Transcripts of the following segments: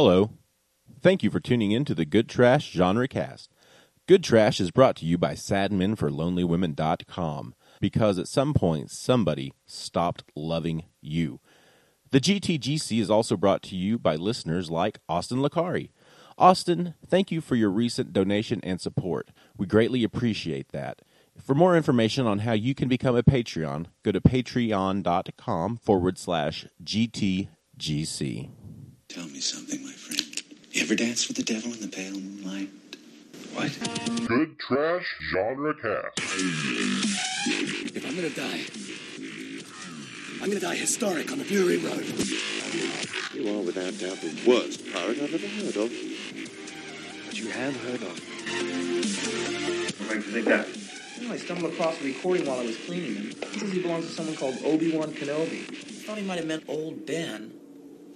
Hello. Thank you for tuning in to the Good Trash Genre Cast. Good Trash is brought to you by sadmenforlonelywomen.com because at some point somebody stopped loving you. The GTGC is also brought to you by listeners like Austin Lakari. Austin, thank you for your recent donation and support. We greatly appreciate that. For more information on how you can become a Patreon, go to patreon.com forward slash GTGC. Tell me something, my friend. You ever dance with the devil in the pale moonlight? What? Good Trash Genre Cast. If I'm gonna die, I'm gonna die historic on the Fury Road. You are without doubt the worst pirate I've ever heard of. But you have heard of. What makes you think that? I stumbled across a recording while I was cleaning him. He says he belongs to someone called Obi-Wan Kenobi. I thought he might have meant old Ben.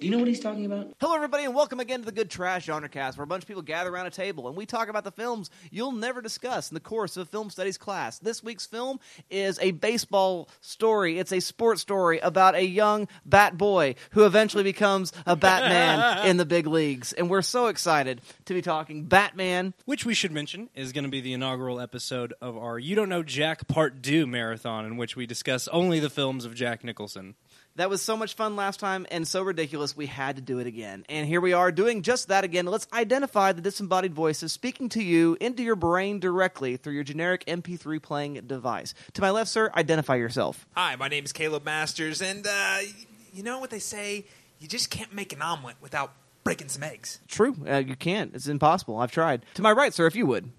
Do you know what he's talking about? Hello, everybody, and welcome again to the Good Trash Genre Cast, where a bunch of people gather around a table and we talk about the films you'll never discuss in the course of a film studies class. This week's film is a baseball story. It's a sports story about a young bat boy who eventually becomes a Batman in the big leagues. And we're so excited to be talking Batman. Which we should mention is going to be the inaugural episode of our You Don't Know Jack Part 2 marathon, in which we discuss only the films of Jack Nicholson. That was so much fun last time and so ridiculous we had to do it again. And here we are doing just that again. Let's identify the disembodied voices speaking to you into your brain directly through your generic MP3 playing device. To my left, sir, identify yourself. Hi, my name is Caleb Masters, and uh, you know what they say? You just can't make an omelet without breaking some eggs. True, uh, you can't. It's impossible. I've tried. To my right, sir, if you would.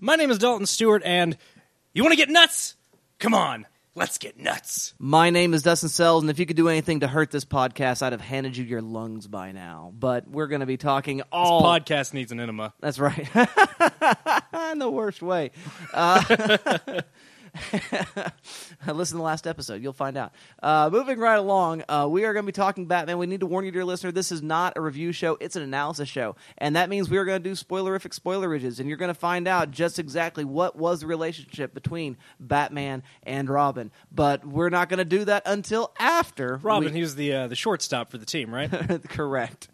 My name is Dalton Stewart, and you want to get nuts? Come on, let's get nuts. My name is Dustin Sells, and if you could do anything to hurt this podcast, I'd have handed you your lungs by now. But we're going to be talking all. This podcast needs an enema. That's right. In the worst way. Uh, listen to the last episode. You'll find out. Uh, moving right along, uh, we are going to be talking Batman. We need to warn you, dear listener, this is not a review show. It's an analysis show. And that means we are going to do spoilerific spoilerages. And you're going to find out just exactly what was the relationship between Batman and Robin. But we're not going to do that until after. Robin, we- he was the uh, the shortstop for the team, right? correct.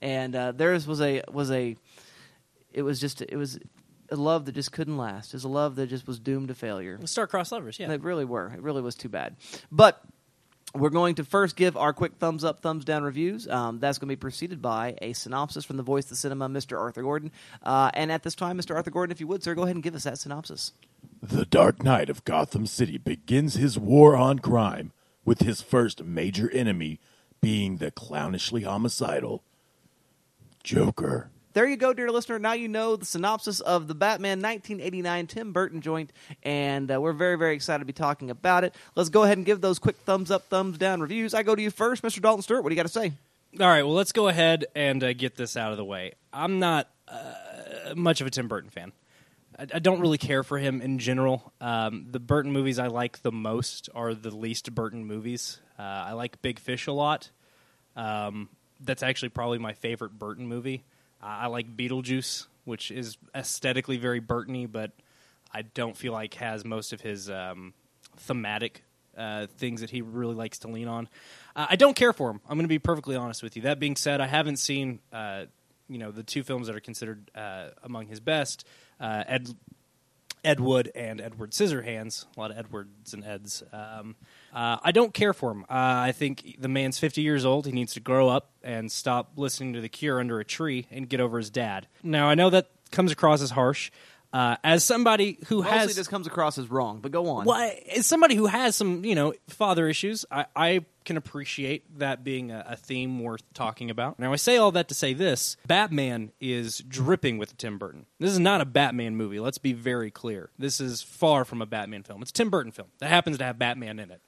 And uh, theirs was a was a it was just it was a love that just couldn't last. It was a love that just was doomed to failure. Star-crossed lovers, yeah. They really were. It really was too bad. But we're going to first give our quick thumbs up, thumbs down reviews. Um, that's going to be preceded by a synopsis from the voice of the cinema, Mr. Arthur Gordon. Uh, and at this time, Mr. Arthur Gordon, if you would, sir, go ahead and give us that synopsis. The Dark Knight of Gotham City begins his war on crime with his first major enemy being the clownishly homicidal Joker. There you go, dear listener. Now you know the synopsis of the Batman 1989 Tim Burton joint, and uh, we're very, very excited to be talking about it. Let's go ahead and give those quick thumbs up, thumbs down reviews. I go to you first, Mr. Dalton Stewart. What do you got to say? All right, well, let's go ahead and uh, get this out of the way. I'm not uh, much of a Tim Burton fan. I, I don't really care for him in general. Um, the Burton movies I like the most are the least Burton movies. Uh, I like Big Fish a lot. Um, that's actually probably my favorite Burton movie. I like Beetlejuice, which is aesthetically very Burtony, but I don't feel like has most of his um, thematic uh, things that he really likes to lean on. Uh, I don't care for him. I'm going to be perfectly honest with you. That being said, I haven't seen uh, you know the two films that are considered uh, among his best, uh, Ed Ed Wood and Edward Scissorhands. A lot of Edwards and Eds. Um, uh, I don't care for him. Uh, I think the man's 50 years old. He needs to grow up and stop listening to The Cure under a tree and get over his dad. Now, I know that comes across as harsh. Uh, as somebody who has Mostly has this comes across as wrong, but go on. well, I- as somebody who has some, you know, father issues, I, I can appreciate that being a, a theme worth talking about. Now, I say all that to say this: Batman is dripping with Tim Burton. This is not a Batman movie. Let's be very clear. This is far from a Batman film. It's a Tim Burton film that happens to have Batman in it.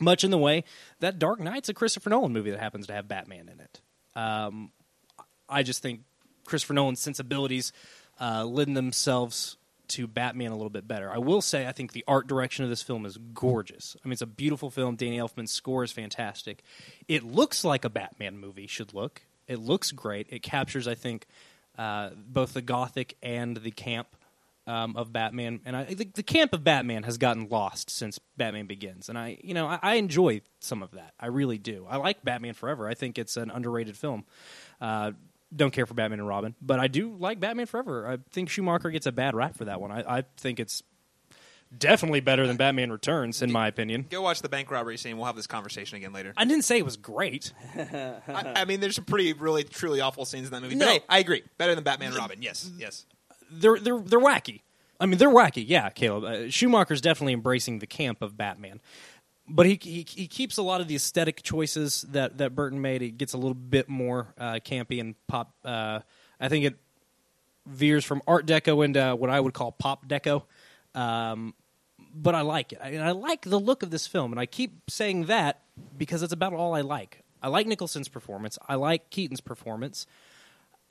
Much in the way that Dark Knight's a Christopher Nolan movie that happens to have Batman in it. Um, I just think Christopher Nolan's sensibilities uh, lend themselves to Batman a little bit better. I will say I think the art direction of this film is gorgeous. I mean, it's a beautiful film. Danny Elfman's score is fantastic. It looks like a Batman movie should look. It looks great. It captures, I think, uh, both the gothic and the camp um, of Batman, and I think the camp of Batman has gotten lost since Batman Begins, and I, you know, I, I enjoy some of that. I really do. I like Batman Forever. I think it's an underrated film. Uh, don't care for Batman and Robin, but I do like Batman Forever. I think Schumacher gets a bad rap for that one. I, I think it's definitely better than Batman Returns, in my opinion. Go watch the bank robbery scene. We'll have this conversation again later. I didn't say it was great. I, I mean, there's some pretty, really, truly awful scenes in that movie. No. But hey, I agree. Better than Batman and Robin. Yes, yes. They're they're they're wacky. I mean, they're wacky. Yeah, Caleb. Uh, Schumacher's definitely embracing the camp of Batman, but he, he he keeps a lot of the aesthetic choices that that Burton made. It gets a little bit more uh, campy and pop. Uh, I think it veers from Art Deco into what I would call pop Deco. Um, but I like it. I, I like the look of this film, and I keep saying that because it's about all I like. I like Nicholson's performance. I like Keaton's performance.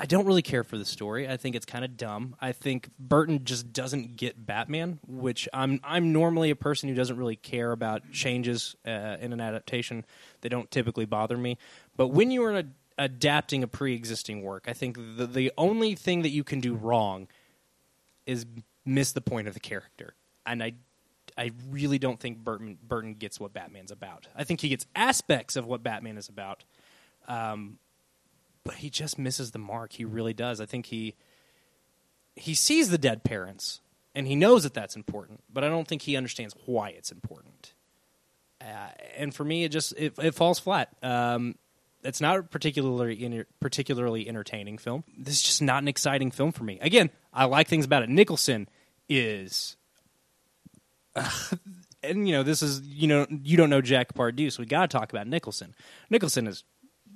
I don't really care for the story. I think it's kind of dumb. I think Burton just doesn't get Batman, which I'm I'm normally a person who doesn't really care about changes uh, in an adaptation. They don't typically bother me. But when you are ad- adapting a pre-existing work, I think the the only thing that you can do wrong is miss the point of the character. And I I really don't think Burton Burton gets what Batman's about. I think he gets aspects of what Batman is about. Um, but he just misses the mark. He really does. I think he he sees the dead parents and he knows that that's important, but I don't think he understands why it's important. Uh, and for me, it just it, it falls flat. Um, it's not a particularly enter- particularly entertaining film. This is just not an exciting film for me. Again, I like things about it. Nicholson is and you know this is you know you don't know Jack Part 2, so we got to talk about Nicholson. Nicholson is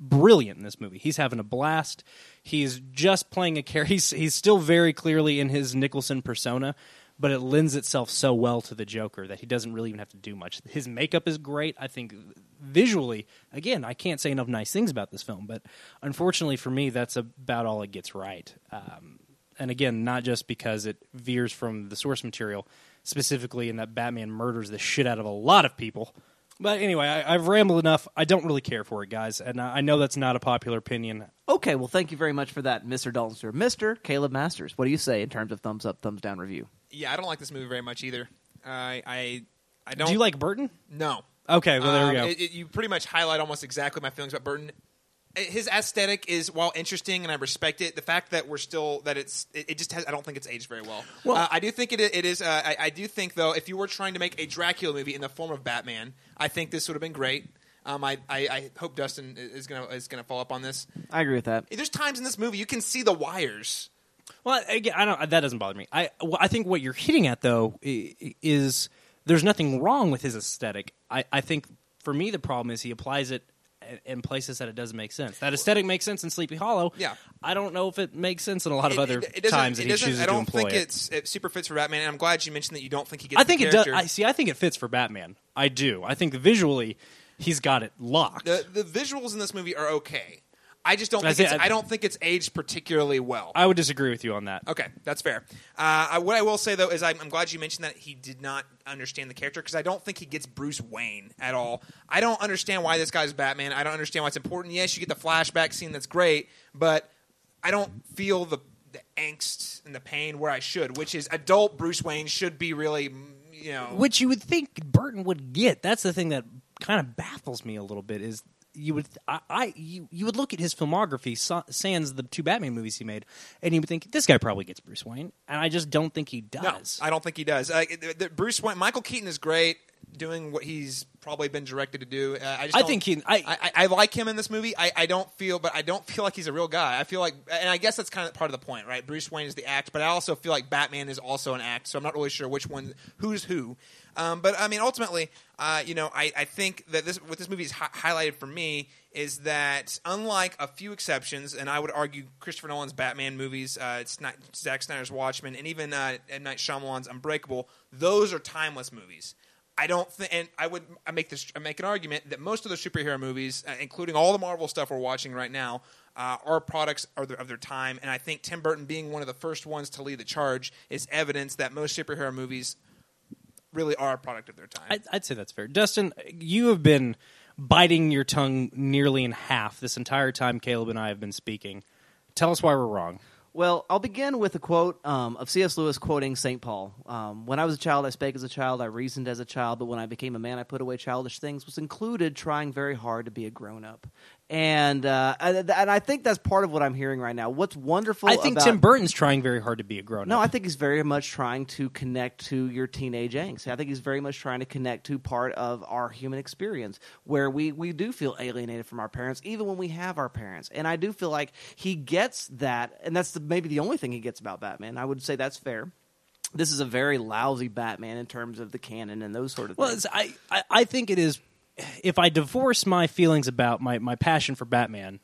brilliant in this movie. He's having a blast. He's just playing a character. He's he's still very clearly in his Nicholson persona, but it lends itself so well to the Joker that he doesn't really even have to do much. His makeup is great. I think visually, again, I can't say enough nice things about this film, but unfortunately for me, that's about all it gets right. Um, and again, not just because it veers from the source material, specifically in that Batman murders the shit out of a lot of people. But anyway, I, I've rambled enough. I don't really care for it, guys, and I I know that's not a popular opinion. Okay, well, thank you very much for that, Mr. Dalton, sir. Mr. Caleb Masters, what do you say in terms of thumbs up, thumbs down review? Yeah, I don't like this movie very much either. I I I don't. Do you like Burton? No. Okay, well there we Um, go. it- it- you pretty much highlight almost exactly my feelings about Burton. His aesthetic is while interesting and I respect it. The fact that we're still that it's it, it just has I don't think it's aged very well. Well- uh, I do think it it is. Uh, I, I do think though if you were trying to make a Dracula movie in the form of Batman, I think this would have been great. Um, I, I I hope Dustin is gonna is gonna follow up on this. I agree with that. There's times in this movie you can see the wires. Well, again, I don't. That doesn't bother me. I well, I think what you're hitting at though i- i- is there's nothing wrong with his aesthetic. I, I think for me the problem is he applies it in- places that it doesn't make sense. That aesthetic makes sense in Sleepy Hollow. Yeah. I don't know if it makes sense in a lot of It- other it- it times that it he chooses I don't to employ think it. it's it super fits for Batman, and I'm glad you mentioned that you don't think he gets. I think the it does. I see. I think it fits for Batman. I do. I think visually he's got it locked. The the visuals in this movie are okay. I just don't I think it's, I- don't think it's aged particularly well. I would disagree with you on that. Okay, that's fair. Uh, I, what I will say though is I'm, I'm glad you mentioned that he did not understand the character because I don't think he gets Bruce Wayne at all. I don't understand why this guy's Batman. I don't understand why it's important. Yes, you get the flashback scene that's great, but I don't feel the the angst and the pain where I should, which is adult Bruce Wayne should be really, you know. which you would think Burton would get. That's the thing that kind of baffles me a little bit. Is you would I, I you you would look at his filmography, sa- sans the two Batman movies he made, and you would think this guy probably gets Bruce Wayne, and I just don't think he does. No, I don't think he does. Uh, the- the Bruce Wayne, Michael Keaton is great, doing what he's probably been directed to do. Uh, I just I think he- I- I, I like him in this movie. I, I don't feel, but I don't feel like he's a real guy. I feel like, and I guess that's kind of part of the point, right? Bruce Wayne is the act, but I also feel like Batman is also an act. So I'm not really sure which one, who's who. Um, but I mean, ultimately, uh, you know, I, I think that this what this movie is hi- highlighted for me is that unlike a few exceptions, and I would argue Christopher Nolan's Batman movies, uh, it's not Zack Snyder's Watchmen, and even uh, M Night Shyamalan's Unbreakable, those are timeless movies. I don't think, and I would I make this I make an argument that most of the superhero movies, uh, including all the Marvel stuff we're watching right now, uh, are products of their, of their time. And I think Tim Burton being one of the first ones to lead the charge is evidence that most superhero movies really are a product of their time. I'd, I'd say that's fair. Dustin, you have been biting your tongue nearly in half this entire time Caleb and I have been speaking. Tell us why we're wrong. Well, I'll begin with a quote um, of C.S. Lewis quoting St. Paul. Um, when I was a child, I spake as a child, I reasoned as a child, but when I became a man, I put away childish things, was included trying very hard to be a grown up. And, uh, and I think that's part of what I'm hearing right now. What's wonderful I think about- Tim Burton's trying very hard to be a grown up. No, I think he's very much trying to connect to your teenage angst. I think he's very much trying to connect to part of our human experience where we, we do feel alienated from our parents, even when we have our parents. And I do feel like he gets that, and that's the, maybe the only thing he gets about Batman. I would say that's fair. This is a very lousy Batman in terms of the canon and those sort of Well, things. it's, I, I I think it is. If I divorce my feelings about my, my passion for Batman,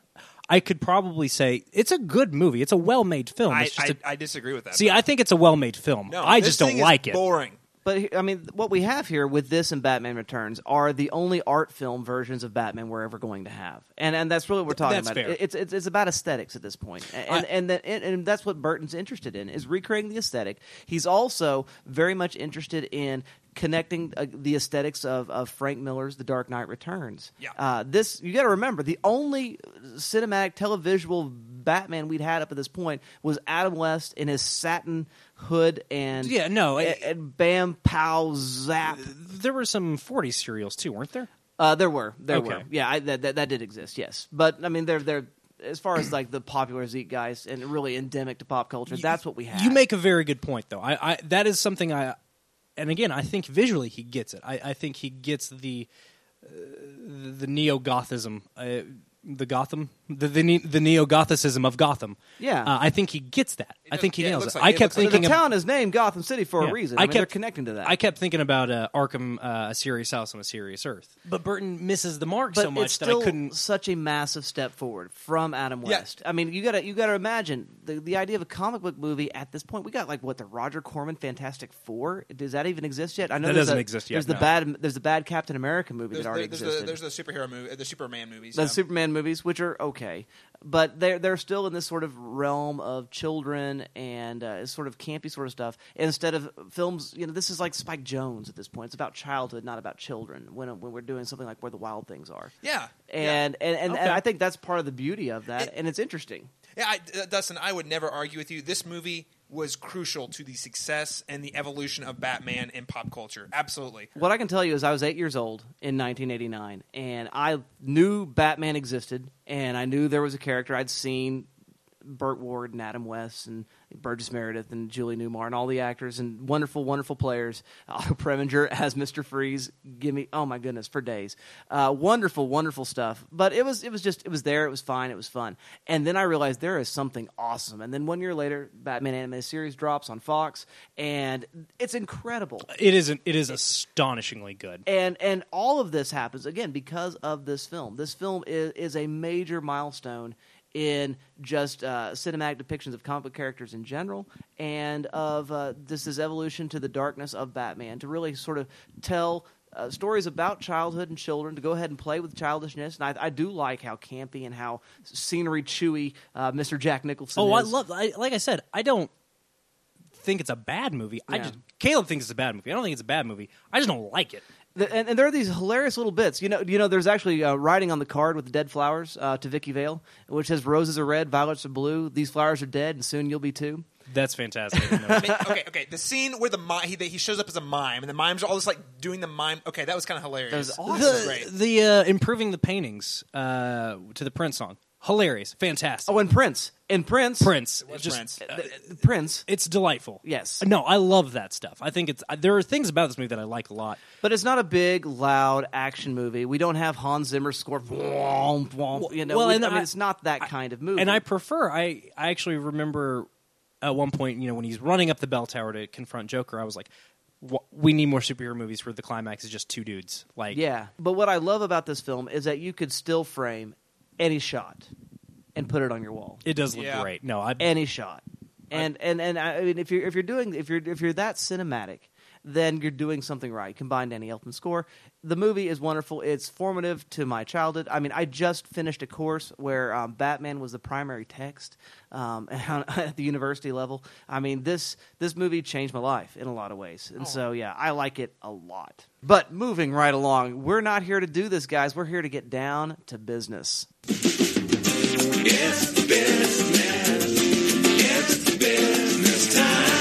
I could probably say it's a good movie. It's a well made film. I, just I, a- I disagree with that. see, I think it's a well made film. no, I this just don't thing is like it. Boring. But I mean, what we have here with this and Batman Returns are the only art film versions of Batman we're ever going to have, and and that's really what we're talking That's about. fair. It's, it's it's about aesthetics at this point, and I- and that, and, and that's what Burton's interested in is recreating the aesthetic. He's also very much interested in connecting uh, the aesthetics of, of Frank Miller's The Dark Knight Returns. Yeah. Uh, this you got to remember the only cinematic televisual Batman we'd had up to this point was Adam West in his satin hood and Yeah, no, I- and, and bam pow zap. There were some 40s serials too, weren't there? Uh, there were, there Okay. were, yeah, I, that, that that did exist, yes. But I mean, they're they're as far as like the popular zeitgeist and really endemic to pop culture. That's what we have. You make a very good point, though. I, I that is something I, and again, I think visually he gets it. I, I think he gets the uh, the neo Gothism, uh, the Gotham, the the, ne- the neo Gothicism of Gotham. Yeah. uh, I think he gets that. I does- think he yeah, it nails looks it. like- I it kept looks like- the thinking. of- town is named Gotham City for Yeah. a reason. I I, mean, they're kept- connecting to that. I kept thinking about uh, Arkham, uh, a serious house on a serious earth, but Burton misses the mark but so much it's that I couldn't. such a massive step forward from Adam Yeah. West. I mean, you gotta you gotta imagine the the idea of a comic book movie at this point. We got like what the Roger Corman Fantastic Four. Does that even exist yet? I know That there's doesn't a- exist yet, There's the no. bad there's the bad Captain America movie There's, that already there's, existed. the, there's the superhero movie, the Superman movies. the yeah. Superman movies, which are okay, but they're they're still in this sort of realm of children and uh, sort of campy sort of stuff. Instead of films, you know, this is like Spike Jonze at this point. It's about childhood, not about children. When when we're doing something like Where the Wild Things Are, yeah, and and and, and Okay. I think that's part of the beauty of that, It- and it's interesting. Yeah, I, uh, Dustin, I would never argue with you. This movie was crucial to the success and the evolution of Batman in pop culture. Absolutely. What I can tell you is I was eight years old in 1989, and I knew Batman existed, and I knew there was a character I'd seen. Burt Ward and Adam West and Burgess Meredith and Julie Newmar and all the actors and wonderful, wonderful players. Otto Preminger as Mister Freeze. Give me, oh my goodness, for days. Uh, wonderful, wonderful stuff. But it was, it was just, it was there. It was fine. It was fun. And then I realized there is something awesome. And then one year later, Batman animated series drops on Fox, and it's incredible It isn't. It is astonishingly good. and and all of this happens again because of this film. This film is is a major milestone in just uh, cinematic depictions of comic book characters in general, and of uh, this is evolution to the darkness of Batman to really sort of tell. Uh, stories about childhood and children to go ahead and play with childishness, and I, I do like how campy and how scenery chewy uh, Mr. Jack Nicholson. Oh, I love. I, like I said, I don't think it's a bad movie. I just Caleb thinks it's a bad movie. I don't think it's a bad movie. I just don't like it. The- and, and there are these hilarious little bits. You know, you know. There's actually uh, writing on the card with the dead flowers uh, to Vicki Vale, which says "Roses are red, violets are blue. These flowers are dead, and soon you'll be too." That's fantastic. I didn't know I mean, okay, okay. The scene where the mi- he, he shows up as a mime, and the mimes are all just like doing the mime. Okay, that was kind of hilarious. That was awesome. the great. the uh, improving the paintings uh, to the Prince song, hilarious, fantastic. Oh, and Prince, and Prince, Prince, was just Prince. uh, Prince. it's delightful. Yes. no, I love that stuff. I think it's uh, there are things about this movie that I like a lot. But it's not a big, loud action movie. We don't have Hans Zimmer score. Womp, womp, you know, well, we- and I mean, I- it's not that kind of movie. And I prefer. I I actually remember at one point, you know, when he's running up the bell tower to confront Joker, I was like, "Wha- "We need more superhero movies where the climax is just two dudes." Like, Yeah, but what I love about this film is that you could still frame any shot and put it on your wall. it does look Yeah. great. No, I any shot. And and and I mean, if you're if you're doing if you're if you're that cinematic, then you're doing something right. Combined Danny Elfman score. The movie is wonderful. It's formative to my childhood. I mean, I just finished a course where um, Batman was the primary text um, at the university level. I mean, this this movie changed my life in a lot of ways, and so yeah, I like it a lot. But moving right along, we're not here to do this, guys. We're here to get down to business. It's business. It's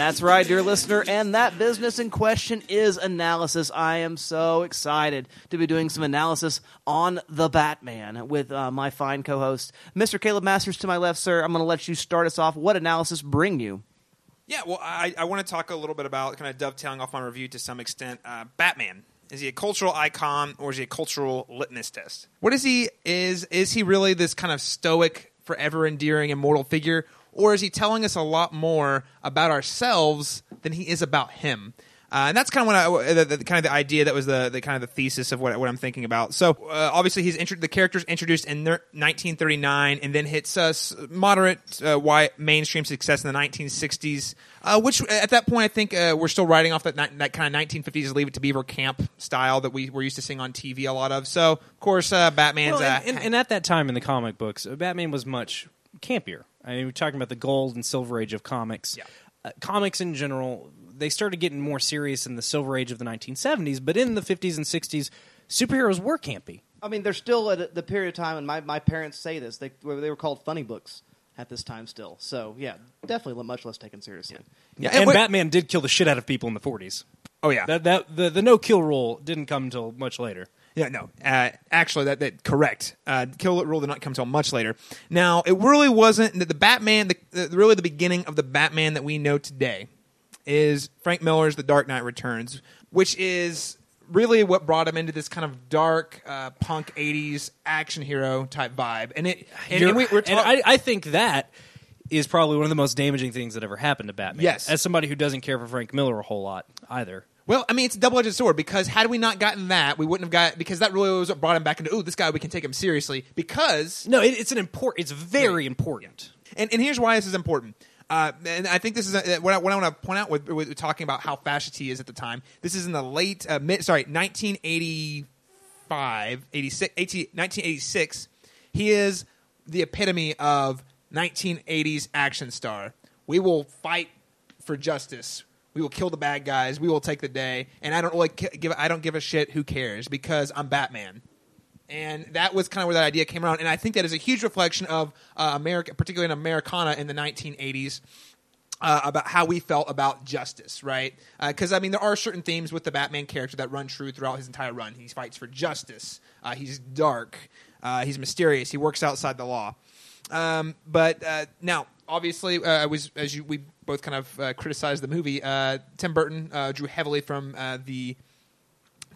that's right, dear listener. And that business in question is analysis. I am so excited to be doing some analysis on the Batman with uh, my fine co host, Mr. Caleb Masters to my left, sir. I'm going to let you start us off. What analysis bring you? Yeah, well, I, I want to talk a little bit about kind of dovetailing off my review to some extent uh, Batman is he a cultural icon or is he a cultural litmus test? What is he? Is is he really this kind of stoic, forever endearing, immortal figure, or is he telling us a lot more about ourselves than he is about him? Uh, and that's kind of what I, the, the, kind of the idea that was the, the kind of the thesis of what, what I'm thinking about. So uh, obviously he's intro- the character's introduced in ner- 1939 and then hits us moderate uh, wide mainstream success in the 1960s, uh, which at that point I think uh, we're still riding off that that kind of 1950s Leave It to Beaver camp style that we were used to seeing on TV a lot of. So of course uh, Batman's Well, uh, and, and, and at that time in the comic books, Batman was much campier. I mean, we're talking about the gold and silver age of comics. Yeah. Uh, comics in general, they started getting more serious in the silver age of the 1970s, but in the 50s and 60s, superheroes were campy. I mean, they're still at the period of time, and my, my parents say this. They they were called funny books at this time still. So yeah, definitely much less taken seriously. Yeah, And and Batman did kill the shit out of people in the 40s. oh yeah That that the, the no kill rule didn't come until much later. Yeah, no. Uh, actually, that, that correct. Uh, kill rule did not come until much later. Now, it really wasn't the, the Batman. The, the really the beginning of the Batman that we know today is Frank Miller's The Dark Knight Returns, which is really what brought him into this kind of dark uh, punk '80s action hero type vibe. And it and, and we, talk- I, I think that is probably one of the most damaging things that ever happened to Batman. Yes. as somebody who doesn't care for Frank Miller a whole lot either. Well, I mean, it's a double edged sword because had we not gotten that, we wouldn't have got because that really was what brought him back into. Oh, this guy we can take him seriously because No, it, it's an important. It's very important. And, and here's why this is important. Uh, and I think this is uh, what I, what I want to point out with, with talking about how fascist he is at the time. This is in the late, uh, mid, sorry, 1985, 86, 18 1986. He is the epitome of 1980s action star. We will fight for justice. We will kill the bad guys. We will take the day. And I don't really give. I don't give a shit. Who cares? Because I'm Batman and that was kind of where that idea came around. And I think that is a huge reflection of uh, America, particularly in Americana in the 1980s. Uh, about how we felt about justice, right? Because I mean, there are certain themes with the Batman character that run true throughout his entire run. He fights for justice. Uh, he's dark. Uh, he's mysterious. He works outside the law. Um, but uh, now, obviously, uh, I was as you we both kind of uh, criticized the movie. Uh, Tim Burton uh, drew heavily from uh, the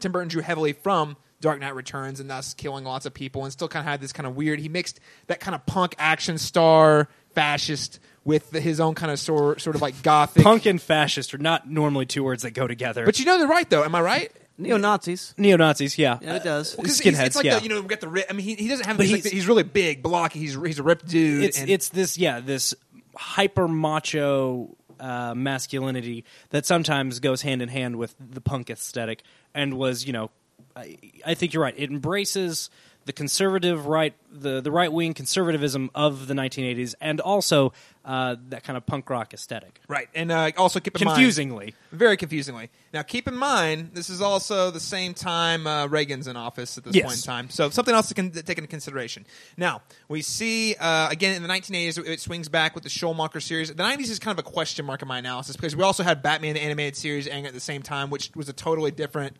Tim Burton drew heavily from Dark Knight Returns and thus killing lots of people and still kind of had this kind of weird. He mixed that kind of punk action star fascist with the, his own kind of sort sort of like gothic. Punk and fascist are not normally two words that go together. But you know they're right though. Am I right? Neo Nazis. neo Nazis, yeah, Yeah, it does. Because Skinheads, it's like yeah. the, you know we got the ri- I mean he, he doesn't have But this, like, he's- he's really big, blocky. He's he's a ripped dude. it's and- it's this yeah this hyper macho uh, masculinity that sometimes goes hand in hand with the punk aesthetic and was you know I, I think you're right it embraces the conservative right the the right wing conservatism of the 1980s and also uh, that kind of punk rock aesthetic right. And uh, also keep in mind confusingly Very confusingly. Now, keep in mind, this is also the same time uh, Reagan's in office at this Yes. point in time. So, something else to con- take into consideration. Now, we see, uh, again, in the 1980s, it swings back with the Schumacher series. The 90s is kind of a question mark in my analysis because we also had Batman, the animated series, airing at the same time, which was a totally different.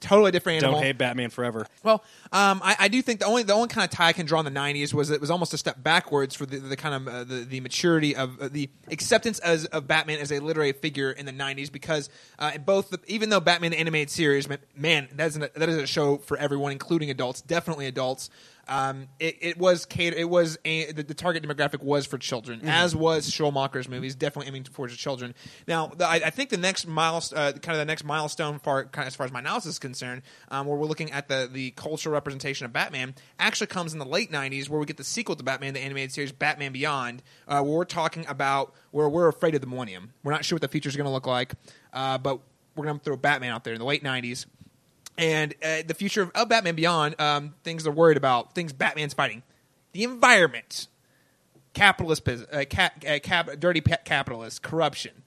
Totally different animal. don't hate Batman forever Well, um, I, I do think the only the only kind of tie I can draw in the '90s was it was almost a step backwards for the, the kind of uh, the, the maturity of uh, the acceptance as of Batman as a literary figure in the '90s because uh, both the, even though Batman the animated series, man- that is an, that is a show for everyone, including adults, definitely adults. Um, it, it was cater- it was a, the, the target demographic was for children, as was Schumacher's movies, definitely aiming towards children. Now, the, I, I think the next milestone, uh, kind of the next milestone, far kind of as far as my analysis is concerned, um, where we're looking at the the cultural representation of Batman, actually comes in the late '90s, where we get the sequel to Batman, the animated series, Batman Beyond, uh, where we're talking about where we're afraid of the Millennium. We're not sure what the future is going to look like, uh, but we're going to throw Batman out there in the late '90s and uh, the future of, of Batman Beyond, um, things they're worried about, things Batman's fighting, the environment, capitalist, uh, cap, uh, cap, dirty pa- capitalist, corruption,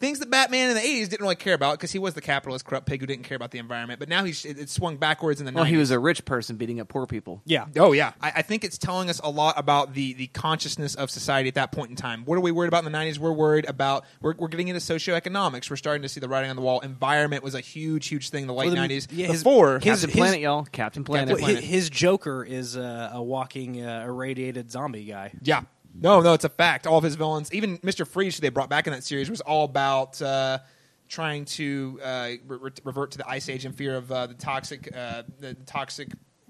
things that Batman in the '80s didn't really care about because he was the capitalist corrupt pig who didn't care about the environment. But now he's it, it swung backwards in the Well, 90s. he was a rich person beating up poor people. Yeah. Oh yeah, I, I think it's telling us a lot about the the consciousness of society at that point in time. What are we worried about in the '90s? We're worried about we're, we're getting into socioeconomics. We're starting to see the writing on the wall. Environment was a huge, huge thing in the late Well, the- '90s. yeah, his- Before his- Captain Planet, y'all. Captain Planet. Well, hi- his, Joker is uh, a walking uh, irradiated zombie guy. Yeah. No, no, it's a fact. All of his villains, even Mr. Freeze, who they brought back in that series, was all about uh, trying to uh, re- re- revert to the ice age in fear of uh, the toxic, uh, the toxic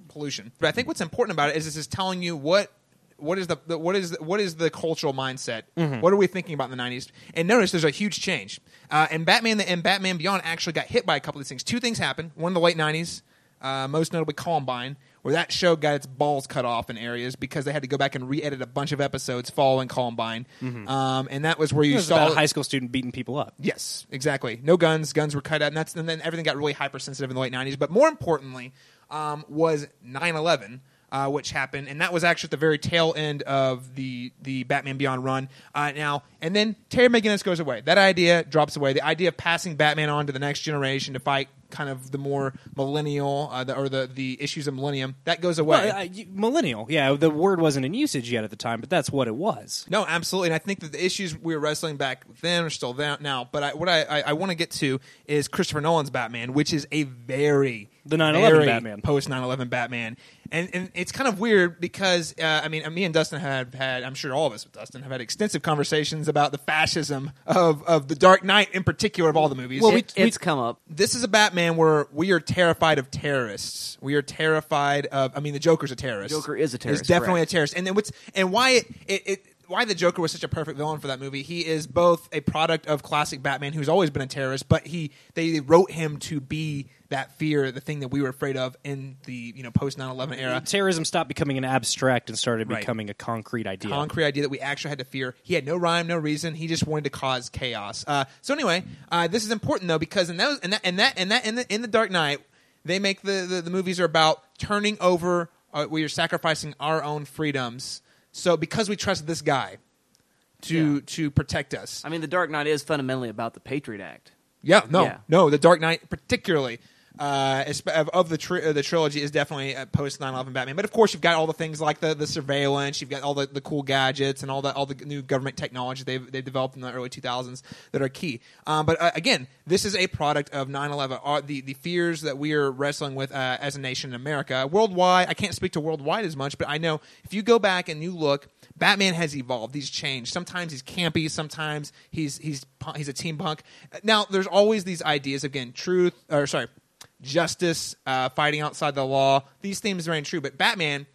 pollution. But I think what's important about it is this is telling you what. What is the, the what is the, what is the cultural mindset? What are we thinking about in the '90s? And notice there's a huge change. Uh, and Batman and Batman Beyond actually got hit by a couple of these things. Two things happened. One in the late '90s, uh, most notably Columbine, where that show got its balls cut off in areas because they had to go back and re-edit a bunch of episodes following Columbine, um, and that was where you was saw a high school student beating people up. Yes, exactly. No guns. Guns were cut out, and that's and then everything got really hypersensitive in the late '90s. But more importantly, um, was 9/11. Uh, which happened, and that was actually at the very tail end of the the Batman Beyond run. Uh, now and then, Terry McGinnis goes away. That idea drops away. The idea of passing Batman on to the next generation to fight kind of the more millennial uh, the, or the the issues of millennium that goes away. Well, uh, millennial, yeah. The word wasn't in usage yet at the time, but that's what it was. No, absolutely, and I think that the issues we were wrestling back then are still there now. But I, what I, I, I want to get to is Christopher Nolan's Batman, which is a very The 9/11 very Batman. post 9/11 Batman, and and it's kind of weird because uh, I mean, me and Dustin have had, I'm sure all of us with Dustin have had extensive conversations about the fascism of of the Dark Knight in particular of all the movies. Well, it, it's come up. this is a Batman where we are terrified of terrorists. We are terrified of. I mean, the Joker's a terrorist. Joker is a terrorist, He's definitely correct. a terrorist. And then what's and why it, it, it why the Joker was such a perfect villain for that movie. He is both a product of classic Batman, who's always been a terrorist, but he they wrote him to be that fear, the thing that we were afraid of in the you know post 9/11 era. Terrorism stopped becoming an abstract and started Right. becoming a concrete idea. concrete idea that we actually had to fear. He had no rhyme, no reason. He just wanted to cause chaos. Uh, so anyway, uh, this is important though because in that and that and that and that in the in the Dark Knight, they make the the, the movies are about turning over. Uh, we are sacrificing our own freedoms. So because we trust this guy to Yeah. to protect us. I mean, The Dark Knight is fundamentally about the Patriot Act. Yeah, no, Yeah. no. The Dark Knight, particularly uh, of, the tri- uh, the trilogy, is definitely a post 9/11 Batman. But of course, you've got all the things like the, the surveillance. You've got all the, the cool gadgets and all the all the new government technology they've they've developed in the early 2000s that are key. Um, but uh, again, this is a product of 9/11. Are the the fears that we are wrestling with uh, as a nation in America, worldwide. I can't speak to worldwide as much, but I know if you go back and you look. Batman has evolved. He's changed. Sometimes he's campy. Sometimes he's he's he's a team punk. Now there's always these ideas again, truth or sorry, justice, uh, fighting outside the law. These themes reign true, but Batman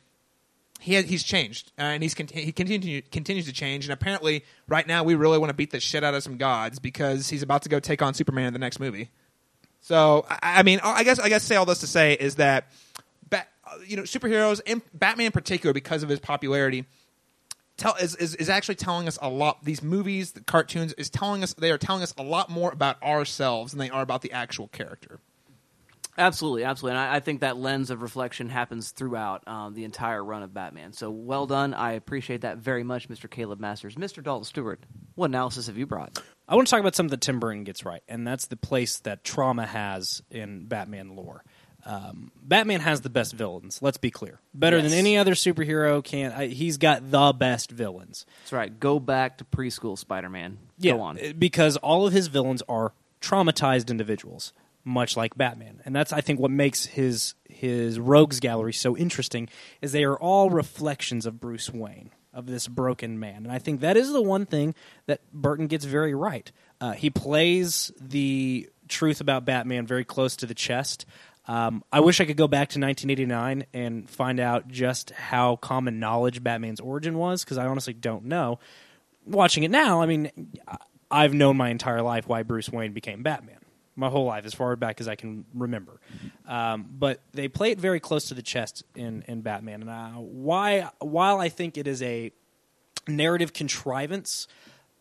he he's changed uh, and he's he continue, continues to change. And apparently, right now we really want to beat the shit out of some gods because he's about to go take on Superman in the next movie. So I, I mean, I guess I guess say all this to say is that, Bat, uh, you know, superheroes and Batman in particular because of his popularity tell is, is is actually telling us a lot. These movies, the cartoons, is telling us they are telling us a lot more about ourselves than they are about the actual character. Absolutely, absolutely. And I, I think that lens of reflection happens throughout um, the entire run of Batman. So well done. I appreciate that very much, Mr. Caleb Masters. Mr. Dalton Stewart, what analysis have you brought? I want to talk about something that Tim Burton gets right, and that's the place that trauma has in Batman lore. Um, Batman has the best villains. Let's be clear, better Yes. than any other superhero can. I, he's got the best villains. That's right. Go back to preschool Spider Man. Yeah, Go on. because all of his villains are traumatized individuals, much like Batman, and that's I think what makes his his rogues gallery so interesting is they are all reflections of Bruce Wayne, of this broken man, and I think that is the one thing that Burton gets very right. Uh, he plays the truth about Batman very close to the chest. Um, I wish I could go back to 1989 and find out just how common knowledge Batman's origin was, because I honestly don't know watching it now, I mean, I've known my entire life why Bruce Wayne became Batman. My whole life, as far back as I can remember. Um, but they play it very close to the chest in, in Batman. And uh, why, while I think it is a narrative contrivance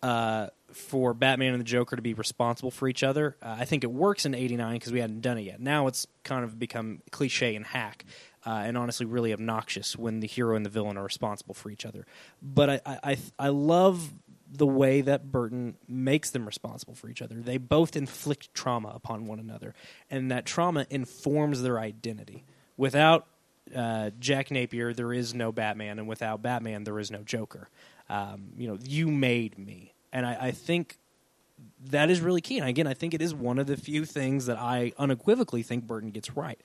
uh, for Batman and the Joker to be responsible for each other, uh, I think it works in '89 because we hadn't done it yet. Now it's kind of become cliche and hack, uh, and honestly, really obnoxious when the hero and the villain are responsible for each other. But I, I, I, I love the way that Burton makes them responsible for each other. They both inflict trauma upon one another, and that trauma informs their identity. Without uh, Jack Napier, there is no Batman, and without Batman, there is no Joker. Um, you know, you made me, and I, I think that is really key. And again, I think it is one of the few things that I unequivocally think Burton gets right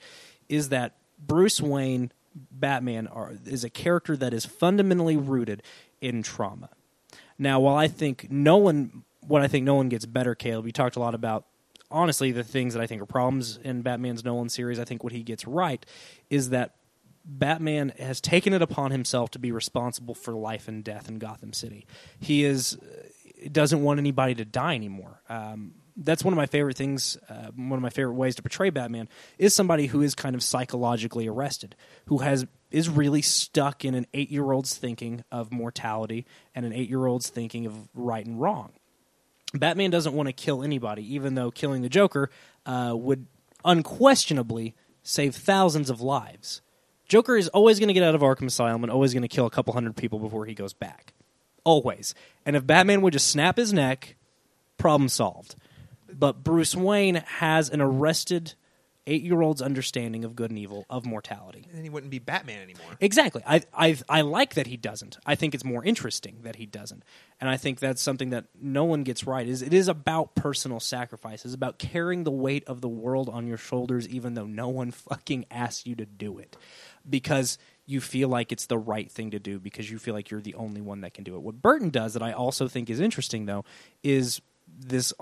is that Bruce Wayne, Batman, are, is a character that is fundamentally rooted in trauma. Now, while I think Nolan, what I think Nolan gets better, Caleb, you talked a lot about honestly the things that I think are problems in Batman's Nolan series. I think what he gets right is that Batman has taken it upon himself to be responsible for life and death in Gotham City. He is doesn't want anybody to die anymore. Um, that's one of my favorite things. Uh, one of my favorite ways to portray Batman is somebody who is kind of psychologically arrested, who has is really stuck in an eight year old's thinking of mortality and an eight year old's thinking of right and wrong. Batman doesn't want to kill anybody, even though killing the Joker uh, would unquestionably save thousands of lives. Joker is always going to get out of Arkham Asylum and always going to kill a couple hundred people before he goes back. Always. And if Batman would just snap his neck, problem solved. But Bruce Wayne has an arrested eight year old's understanding of good and evil, of mortality. And then he wouldn't be Batman anymore. Exactly. I, I I like that he doesn't. I think it's more interesting that he doesn't, and I think that's something that Nolan gets right. Is it is about personal sacrifice. It's about carrying the weight of the world on your shoulders, even though no one fucking asked you to do it, because you feel like it's the right thing to do because you feel like you're the only one that can do it. What Burton does that I also think is interesting though is this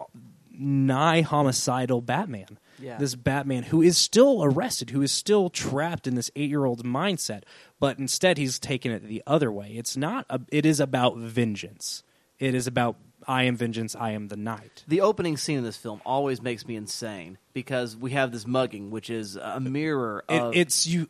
nigh homicidal Batman. Yeah. This Batman who is still arrested, who is still trapped in this eight year old mindset, but instead he's taken it the other way. It's not. A, it is about vengeance. It is about I am vengeance. I am the night. The opening scene of this film always makes me insane because we have this mugging, which is a mirror It, of. it's you.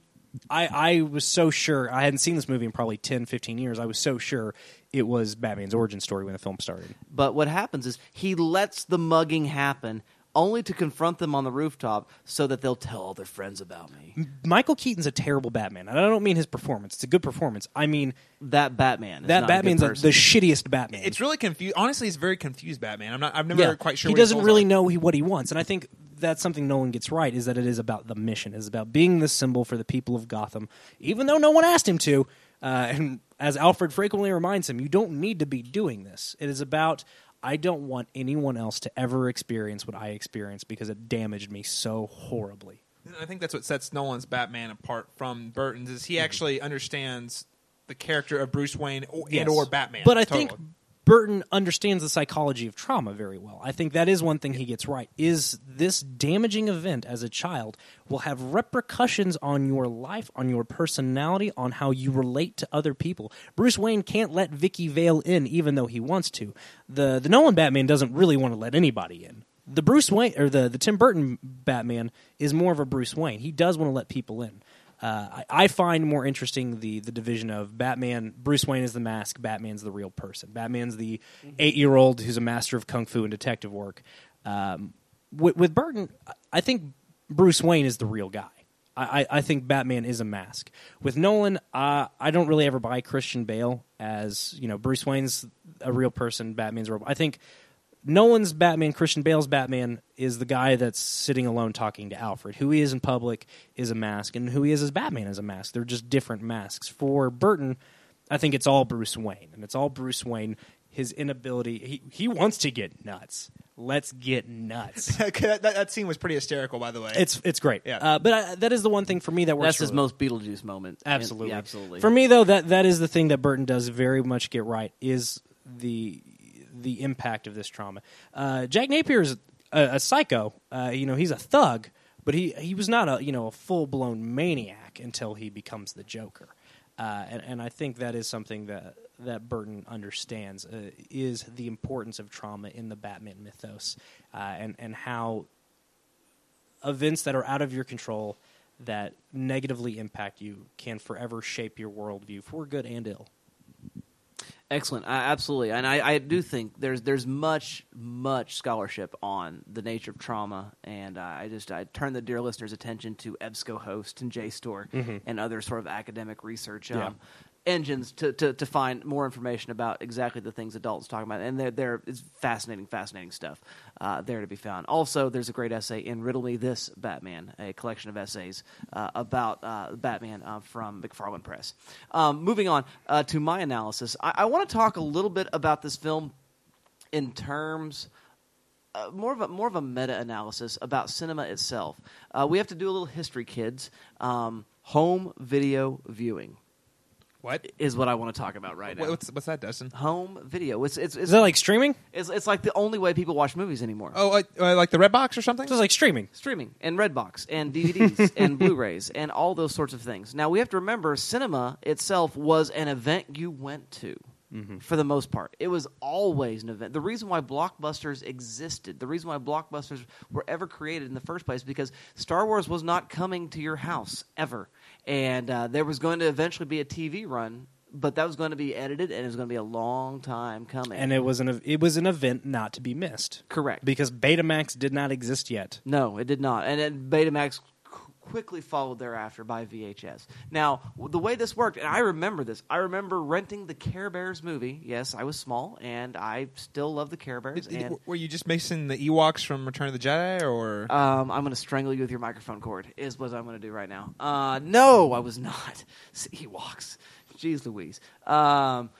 I, I was so sure I hadn't seen this movie in probably 10, 15 years. I was so sure it was Batman's origin story when the film started. But what happens is he lets the mugging happen only to confront them on the rooftop so that they'll tell all their friends about me. Michael Keaton's a terrible Batman, and I don't mean his performance. It's a good performance. I mean That Batman. Is that not Batman's a, person. the shittiest Batman. It's really confused. Honestly, he's very confused Batman. I'm not. I'm never yeah, quite sure. he what doesn't really are. know he, what he wants, and I think that's something Nolan gets right. Is that it is about the mission. It's about being the symbol for the people of Gotham, even though no one asked him to. Uh, and as Alfred frequently reminds him, you don't need to be doing this. It is about I don't want anyone else to ever experience what I experienced because it damaged me so horribly. I think that's what sets Nolan's Batman apart from Burton's. Is Mm-hmm. he actually understands the character of Bruce Wayne or, Yes. and or Batman. But I Totally. think Burton understands the psychology of trauma very well. I think that is one thing he gets right. Is this damaging event as a child will have repercussions on your life, on your personality, on how you relate to other people. Bruce Wayne can't let Vicki Vale in even though he wants to. The the Nolan Batman doesn't really want to let anybody in. The Bruce Wayne or the, the Tim Burton Batman is more of a Bruce Wayne. He does want to let people in. Uh, I, I find more interesting the the division of Batman. Bruce Wayne is the mask. Batman's the real person. Batman's the eight year old who's a master of kung fu and detective work. Um, with, with Burton, I think Bruce Wayne is the real guy. I, I, I think Batman is a mask. With Nolan, uh, I don't really ever buy Christian Bale as you know Bruce Wayne's a real person. Batman's a real. I think Nolan's Batman, Christian Bale's Batman, is the guy that's sitting alone talking to Alfred. Who he is in public is a mask, and who he is as Batman is a mask. They're just different masks. For Burton, I think it's all Bruce Wayne, and it's all Bruce Wayne. His inability, he, he wants to get nuts. Let's get nuts. that, that, that scene was pretty hysterical, by the way. It's it's great. Yeah. Uh, but I, that is the one thing for me that works. That's his really- most Beetlejuice moment. And- Absolutely, yeah, absolutely. For me, though, that that is the thing that Burton does very much get right is the the impact of this trauma. Uh, Jack Napier is a, a psycho. Uh, you know, he's a thug, but he he was not a you know a full blown maniac until he becomes the Joker. Uh, and, and I think that is something that that Burton understands uh, is the importance of trauma in the Batman mythos, uh, and and how events that are out of your control that negatively impact you can forever shape your worldview for good and ill. Excellent, I, absolutely, and I, I do think there's there's much much scholarship on the nature of trauma, and uh, I just I turn the dear listeners' attention to EBSCO host and JSTOR Mm-hmm. and other sort of academic research. Um, Yeah. Engines to, to, to find more information about exactly the things adults talking about, and there there is fascinating, fascinating stuff uh, there to be found. Also, there's a great essay in Riddle Me This Batman, a collection of essays uh, about uh, Batman uh, from McFarland Press. Um, moving on uh, to my analysis, I, I want to talk a little bit about this film in terms uh, more of a more of a meta analysis about cinema itself. Uh, we have to do a little history, kids. Um, home video viewing. What is what I want to talk about right now? What's what's that, Dustin? Home video. It's it's, it's Is that like streaming? It's, it's like the only way people watch movies anymore. Oh, uh, uh, like the red box or something? So it's like streaming. Streaming and Redbox and DVDs and Blu-rays and all those sorts of things. Now we have to remember, cinema itself was an event you went to. For the most part, it was always an event. The reason why blockbusters existed, the reason why blockbusters were ever created in the first place, because Star Wars was not coming to your house ever, and uh, there was going to eventually be a TV run, but that was going to be edited, and it was going to be a long time coming. And it was an it was an event not to be missed. Correct. Because Betamax did not exist yet. No, it did not. And then Betamax quickly followed thereafter by VHS. Now, the way this worked, and I remember this, I remember renting the Care Bears movie. Yes, I was small, and I still love the Care Bears. Did- were you just mixing the Ewoks from Return of the Jedi, or um, I'm going to strangle you with your microphone cord, is what I'm going to do right now. Uh, no, I was not. Ewoks. Jeez Louise. Um,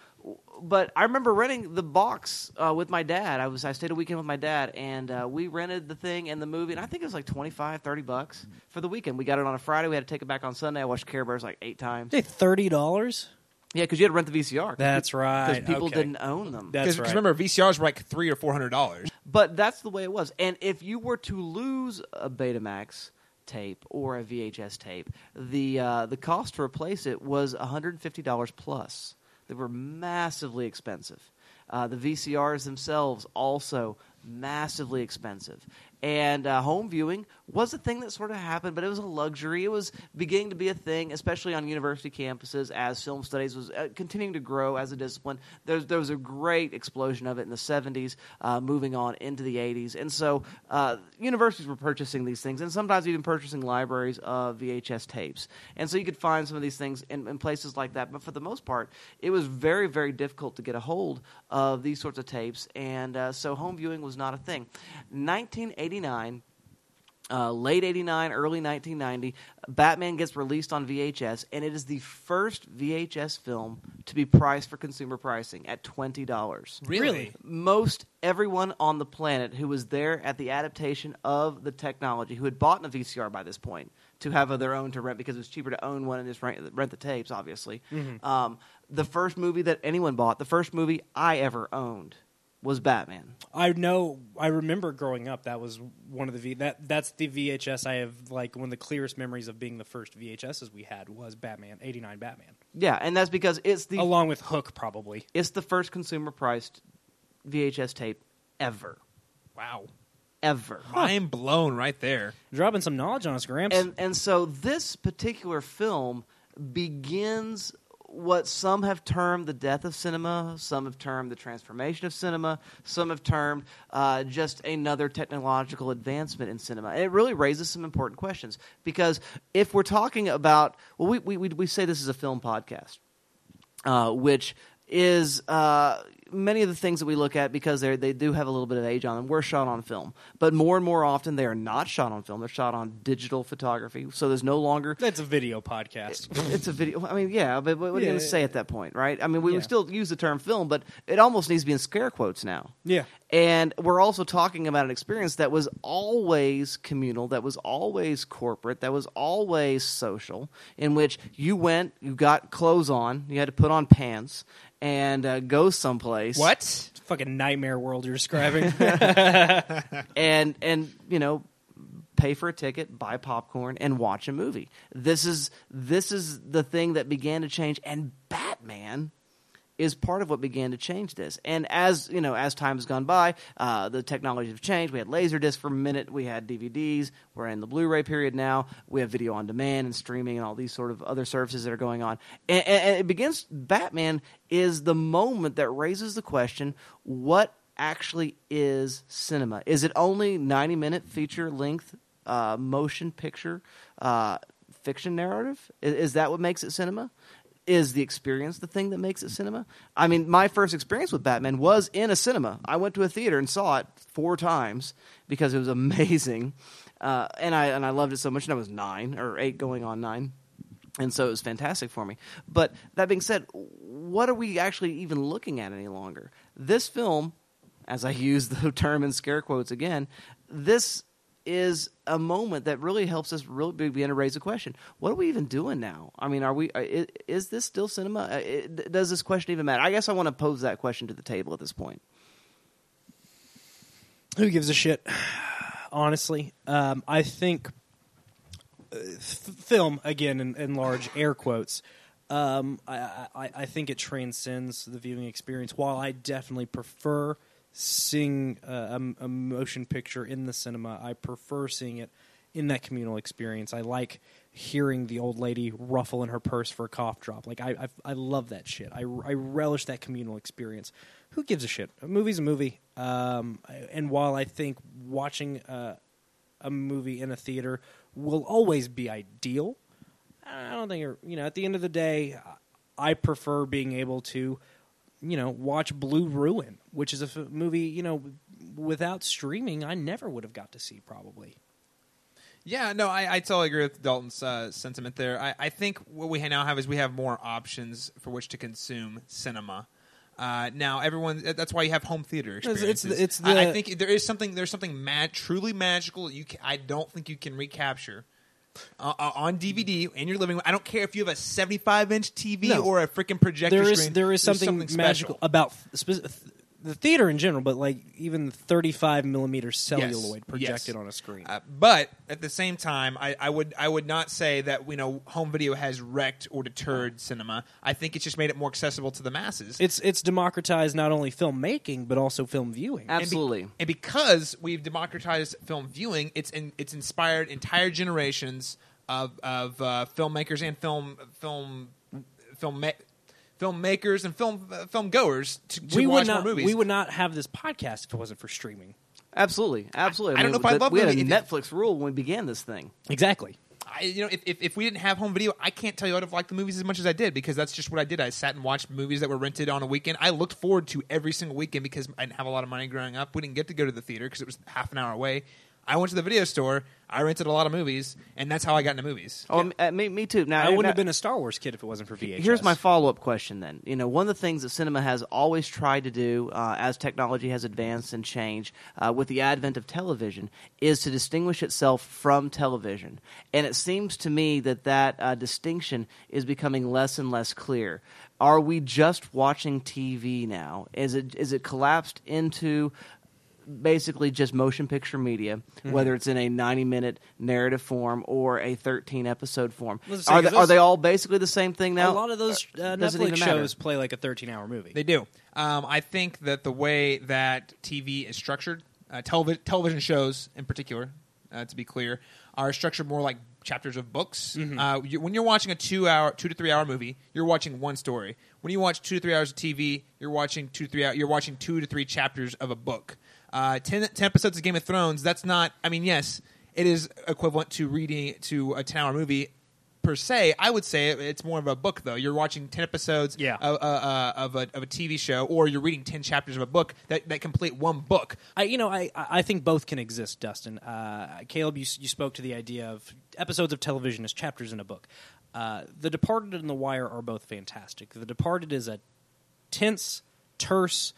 but I remember renting the box uh, with my dad. I was I stayed a weekend with my dad, and uh, we rented the thing and the movie, and I think it was like 25, 30 bucks for the weekend. We got it on a Friday. We had to take it back on Sunday. I watched Care Bears like eight times. Hey, thirty dollars. Yeah, because you had to rent the VCR. That's right. Because people Okay. didn't own them. That's because right. remember VCRs were like three or four hundred dollars. But that's the way it was. And if you were to lose a Betamax tape or a VHS tape, the uh, the cost to replace it was $150 plus. They were massively expensive. Uh, the VCRs themselves also massively expensive. And uh, home viewing was a thing that sort of happened, but it was a luxury. It was beginning to be a thing, especially on university campuses as film studies was uh, continuing to grow as a discipline. There, there was a great explosion of it in the 70s, uh, moving on into the 80s. And so uh, universities were purchasing these things, and sometimes even purchasing libraries of VHS tapes. And so you could find some of these things in, in places like that. But for the most part, it was very, very difficult to get a hold of these sorts of tapes. And uh, so home viewing was not a thing. 1989 uh, late 89, early 1990, Batman gets released on VHS, and it is the first VHS film to be priced for consumer pricing at $20. Really? Most everyone on the planet who was there at the adaptation of the technology, who had bought a VCR by this point to have their own to rent because it was cheaper to own one and just rent, rent the tapes, obviously. Um, the first movie that anyone bought, the first movie I ever owned, was Batman. I know. I remember growing up. That was one of the v, that that's the VHS I have like one of the clearest memories of being the first VHSs we had was Batman '89 Batman, Yeah, and that's because it's the along with Hook probably. It's the first consumer priced VHS tape ever. Wow, Ever. I'm blown right there. dropping some knowledge on us, Gramps. And and so this particular film begins what some have termed the death of cinema, some have termed the transformation of cinema, some have termed uh, just another technological advancement in cinema. And it really raises some important questions because if we're talking about, well, we, we, we, say this is a film podcast, uh, which is uh, many of the things that we look at because they they do have a little bit of age on them. Were shot on film, but more and more often they are not shot on film. They're shot on digital photography. So there's no longer that's a video podcast. it's a video. I mean, yeah, but what are you going to say at that point, right? I mean, we, we still use the term film, but it almost needs to be in scare quotes now. yeah, And we're also talking about an experience that was always communal, that was always corporate, that was always social, in which you went, you got clothes on, you had to put on pants, and uh, go someplace. What? fucking nightmare world you're describing. and and you know pay for a ticket buy popcorn and watch a movie this is this is the thing that began to change and batman is part of what began to change this and as you know as time has gone by uh, the technologies have changed we had laserdisc for a minute we had dvds we're in the blu-ray period now we have video on demand and streaming and all these sort of other services that are going on and, and, it begins batman is the moment that raises the question what actually is cinema? Is it only 90 minute feature length uh, motion picture uh, fiction narrative? Is, is that what makes it cinema? Is the experience the thing that makes it cinema? I mean, my first experience with Batman was in a cinema. I went to a theater and saw it four times because it was amazing, uh, and I and I loved it so much. And I was nine or eight, going on nine, and so it was fantastic for me. But that being said, what are we actually even looking at any longer? This film, as I use the term in scare quotes again, this is a moment that really helps us really begin to raise a question. What are we even doing now? I mean, are we? uh, i- Is this still cinema? Uh, Does this question even matter? I guess I want to pose that question to the table at this point. Who gives a shit? Honestly, um, I think uh, f- film again in, in large air quotes. Um, I, I, I think it transcends the viewing experience. While I definitely prefer seeing a, a motion picture in the cinema, I prefer seeing it in that communal experience. I like hearing the old lady ruffle in her purse for a cough drop. Like I, I, I love that shit. I, I relish that communal experience. Who gives a shit? A movie's a movie. Um, and while I think watching a movie in a theater will always be ideal, I don't think you know. At the end of the day, I prefer being able to, you know, watch Blue Ruin, which is a f- movie you know without streaming I never would have got to see probably. Yeah, no, I, I totally agree with Dalton's uh, sentiment there. I, I think what we now have is we have more options for which to consume cinema. Uh, now, everyone, that's why you have home theater It's- it's experiences. the- it's I, I think there is something. There's something mad, truly magical. that You, can, I don't think you can recapture. Uh, uh, on DVD in your living room, I don't care if you have a 75 inch TV No. or a freaking projector There is screen. there is There's something, magical special. about spe- the theater in general, but like even 35 millimeter celluloid projected yes. on a screen. Uh, but at the same time, I, I would I would not say that you know home video has wrecked or deterred cinema. I think it's just made it more accessible to the masses. it's it's democratized not only filmmaking but also film viewing. And be- Absolutely. And, because we've democratized film viewing, it's in, it's inspired entire generations of of uh, filmmakers and film film film ma- filmmakers and film uh, film goers to, to we watch would not more movies. we would not have this podcast if it wasn't for streaming. Absolutely, absolutely. I don't know if I the- love we had a movie- Netflix rule when we began this thing. Exactly. I, you know, if, if, if we didn't have home video, I can't tell you I'd have liked the movies as much as I did because that's just what I did. I sat and watched movies that were rented on a weekend. I looked forward to every single weekend because I didn't have a lot of money growing up. We didn't get to go to the theater because it was half an hour away. I went to the video store. I rented a lot of movies, and that's how I got into movies. Oh, uh, me, me too. Now I wouldn't now- have been a Star Wars kid if it wasn't for VHS. Here's my follow up question then. You know, one of the things that cinema has always tried to do uh, as technology has advanced and changed uh, with the advent of television is to distinguish itself from television. And it seems to me that that uh, distinction is becoming less and less clear. Are we just watching TV now? Is it is it collapsed into basically just motion picture media, Mm-hmm. whether it's in a 90 minute narrative form or a 13 episode form. Let's say, Are they, 'cause are they all basically the same thing now? a lot of those uh, does Netflix even matter? shows play like a 13 hour movie. They do. Um, I think that the way that TV is structured, uh, televi- television shows in particular, uh, to be clear, are structured more like chapters of books. Uh, you, when you're watching a two-hour, two to three-hour movie, you're watching one story. When you watch two to three hours of TV, you're watching two to three. hou- You're watching two to three chapters of a book. Uh, 10, 10 episodes of Game of Thrones. That's not. I mean, yes, it is equivalent to reading to a ten-hour movie per se. I would say it's more of a book, though. You're watching ten episodes Yeah. of, uh, uh, of, a, of a TV show, or you're reading ten chapters of a book that, that complete one book. I, you know, I, I think both can exist, Dustin. Uh, Caleb, you, you spoke to the idea of episodes of television as chapters in a book. Uh, the Departed and The Wire are both fantastic. The Departed is a tense, terse,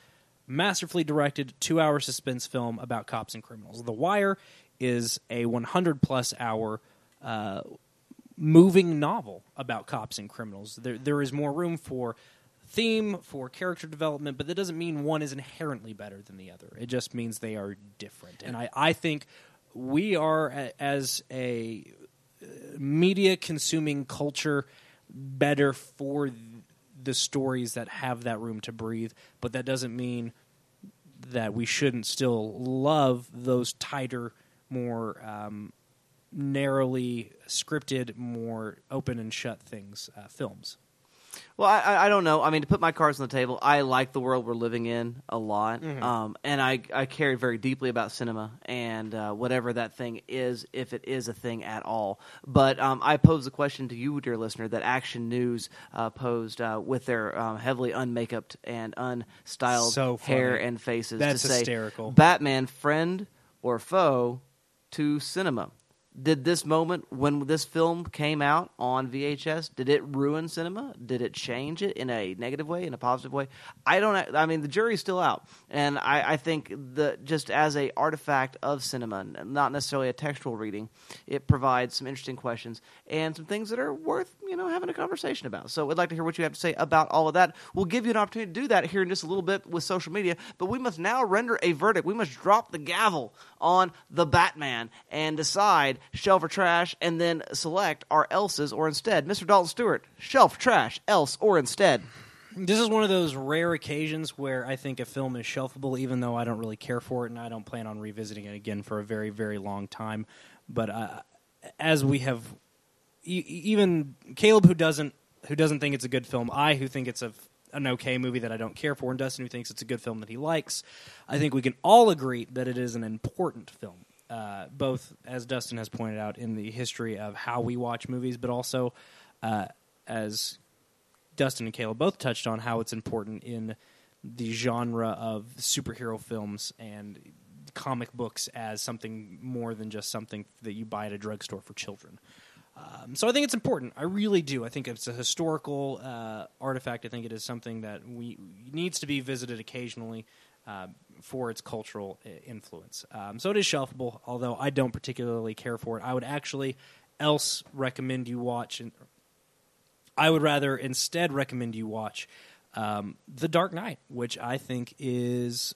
masterfully directed two-hour suspense film about cops and criminals. The Wire is a 100 plus hour uh, moving novel about cops and criminals. There, there is more room for theme, for character development, but that doesn't mean one is inherently better than the other. It just means they are different. And I, I think we are, as a uh, media consuming culture, better for the stories that have that room to breathe, but that doesn't mean that we shouldn't still love those tighter, more um, narrowly scripted, more open and shut things, uh, films. Well, I, I- don't know. I mean, to put my cards on the table, I like the world we're living in a lot, Mhm. um, and I I care very deeply about cinema and uh, whatever that thing is, if it is a thing at all. But um, I pose the question to you, dear listener, that Action News uh, posed uh, with their um, heavily unmakeuped and unstyled So hair and faces That's to say, hysterical. Batman, friend or foe to cinema. Did this moment when this film came out on VHS, did it ruin cinema? Did it change it in a negative way, in a positive way? I don't. I mean, the jury's still out, and I, I think that just as a artifact of cinema, not necessarily a textual reading, it provides some interesting questions and some things that are worth you know having a conversation about. So, I'd like to hear what you have to say about all of that. We'll give you an opportunity to do that here in just a little bit with social media, but we must now render a verdict. We must drop the gavel on the Batman and decide shelf or trash, and then select our else's or instead. Mr. Dalton Stewart, shelf, trash, else, or instead. This is one of those rare occasions where I think a film is shelfable, even though I don't really care for it, and I don't plan on revisiting it again for a very, very long time. But uh, as we have, even Caleb, who doesn't who doesn't think it's a good film, I who think it's a an okay movie that I don't care for, and Dustin who thinks it's a good film that he likes, I think we can all agree that it is an important film. Uh, both, as Dustin has pointed out, in the history of how we watch movies, but also uh, as Dustin and Caleb both touched on how it's important in the genre of superhero films and comic books as something more than just something that you buy at a drugstore for children. Um, so I think it's important. I really do. I think it's a historical uh, artifact. I think it is something that we needs to be visited occasionally uh, for its cultural uh, influence. Um, so it is shelfable, although I don't particularly care for it. I would actually else recommend you watch. And I would rather instead recommend you watch um, The Dark Knight, which I think is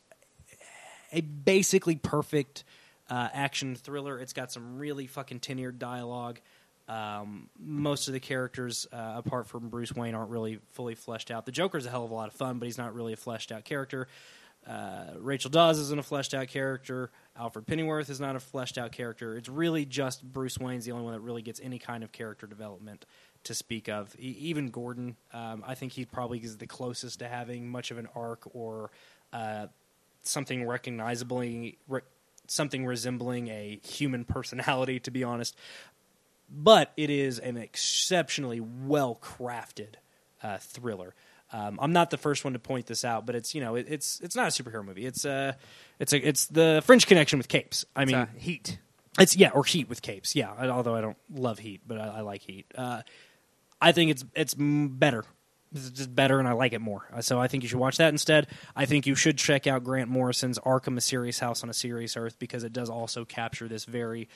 a basically perfect uh, action thriller. It's got some really fucking tenured dialogue. Um, most of the characters, uh, apart from Bruce Wayne, aren't really fully fleshed out. The Joker's a hell of a lot of fun, but he's not really a fleshed out character. Uh, Rachel Dawes isn't a fleshed out character. Alfred Pennyworth is not a fleshed out character. It's really just Bruce Wayne's the only one that really gets any kind of character development to speak of. E- even Gordon, um, I think he probably is the closest to having much of an arc or uh, something recognizably, re- something resembling a human personality. To be honest, but it is an exceptionally well crafted uh, thriller. Um, I'm not the first one to point this out, but it's you know it, it's it's not a superhero movie. It's uh it's a it's the French Connection with capes. I It's, mean uh, Heat. It's yeah, or Heat with capes. Yeah, although I don't love Heat, but I, I like Heat. Uh, I think it's it's better. It's just better, and I like it more. Uh, So I think you should watch that instead. I think you should check out Grant Morrison's Arkham: A Serious House on a Serious Earth because it does also capture this very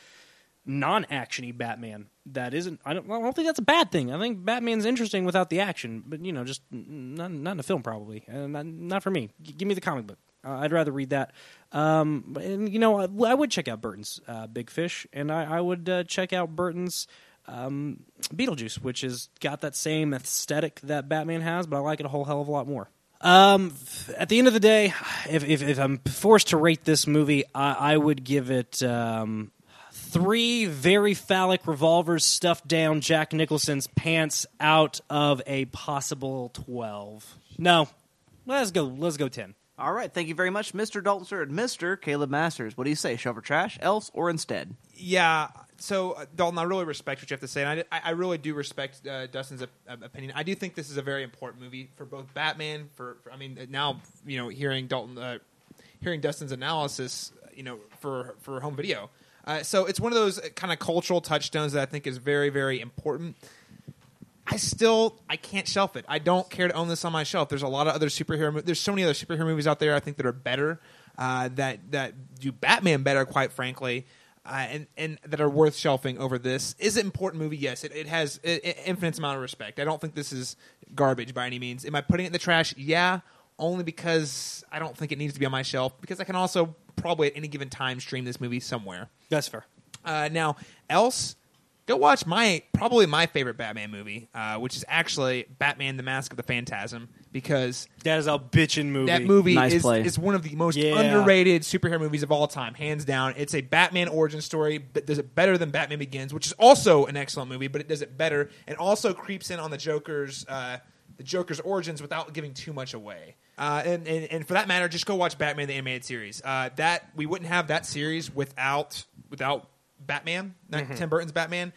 non-actiony Batman. That isn't. I don't. I don't think that's a bad thing. I think Batman's interesting without the action, but you know, just not not in a film probably. Uh, not, not for me. G- give me the comic book. Uh, I'd rather read that. Um, and you know, I, I would check out Burton's uh, Big Fish, and I, I would uh, check out Burton's um, Beetlejuice, which has got that same aesthetic that Batman has, but I like it a whole hell of a lot more. Um, at the end of the day, if, if, if I'm forced to rate this movie, I, I would give it um, three very phallic revolvers stuffed down Jack Nicholson's pants out of a possible twelve. No, let's go. Let's go ten. All right, thank you very much, Mr. Dalton and Mr. Caleb Masters, what do you say? Shelf or trash, else, or instead? Yeah. So uh, Dalton, I really respect what you have to say, and I, I really do respect uh, Dustin's op- op- opinion. I do think this is a very important movie for both Batman. For, for I mean, now you know, hearing Dalton, uh, hearing Dustin's analysis, you know, for for home video. Uh, so it's one of those kind of cultural touchstones that I think is very, very important. I still I can't shelf it. I don't care to own this on my shelf. There's a lot of other superhero. Mo- There's so many other superhero movies out there. I think that are better. Uh, that that do Batman better, quite frankly, uh, and and that are worth shelving over this. Is it an important movie? Yes, it, it has i- infinite amount of respect. I don't think this is garbage by any means. Am I putting it in the trash? Yeah, only because I don't think it needs to be on my shelf. Because I can also probably at any given time stream this movie somewhere. That's fair. Uh, now, else, go watch my probably my favorite Batman movie, uh, which is actually Batman: The Mask of the Phantasm, because That is a bitchin' movie. that movie Nice is, play. is one of the most Yeah. underrated superhero movies of all time, hands down. It's a Batman origin story, but does it better than Batman Begins, which is also an excellent movie, but it does it better, and also creeps in on the Joker's uh, the Joker's origins without giving too much away. Uh, and, and and for that matter, just go watch Batman the animated series. Uh, that we wouldn't have that series without without Batman, not Mm-hmm. Tim Burton's Batman.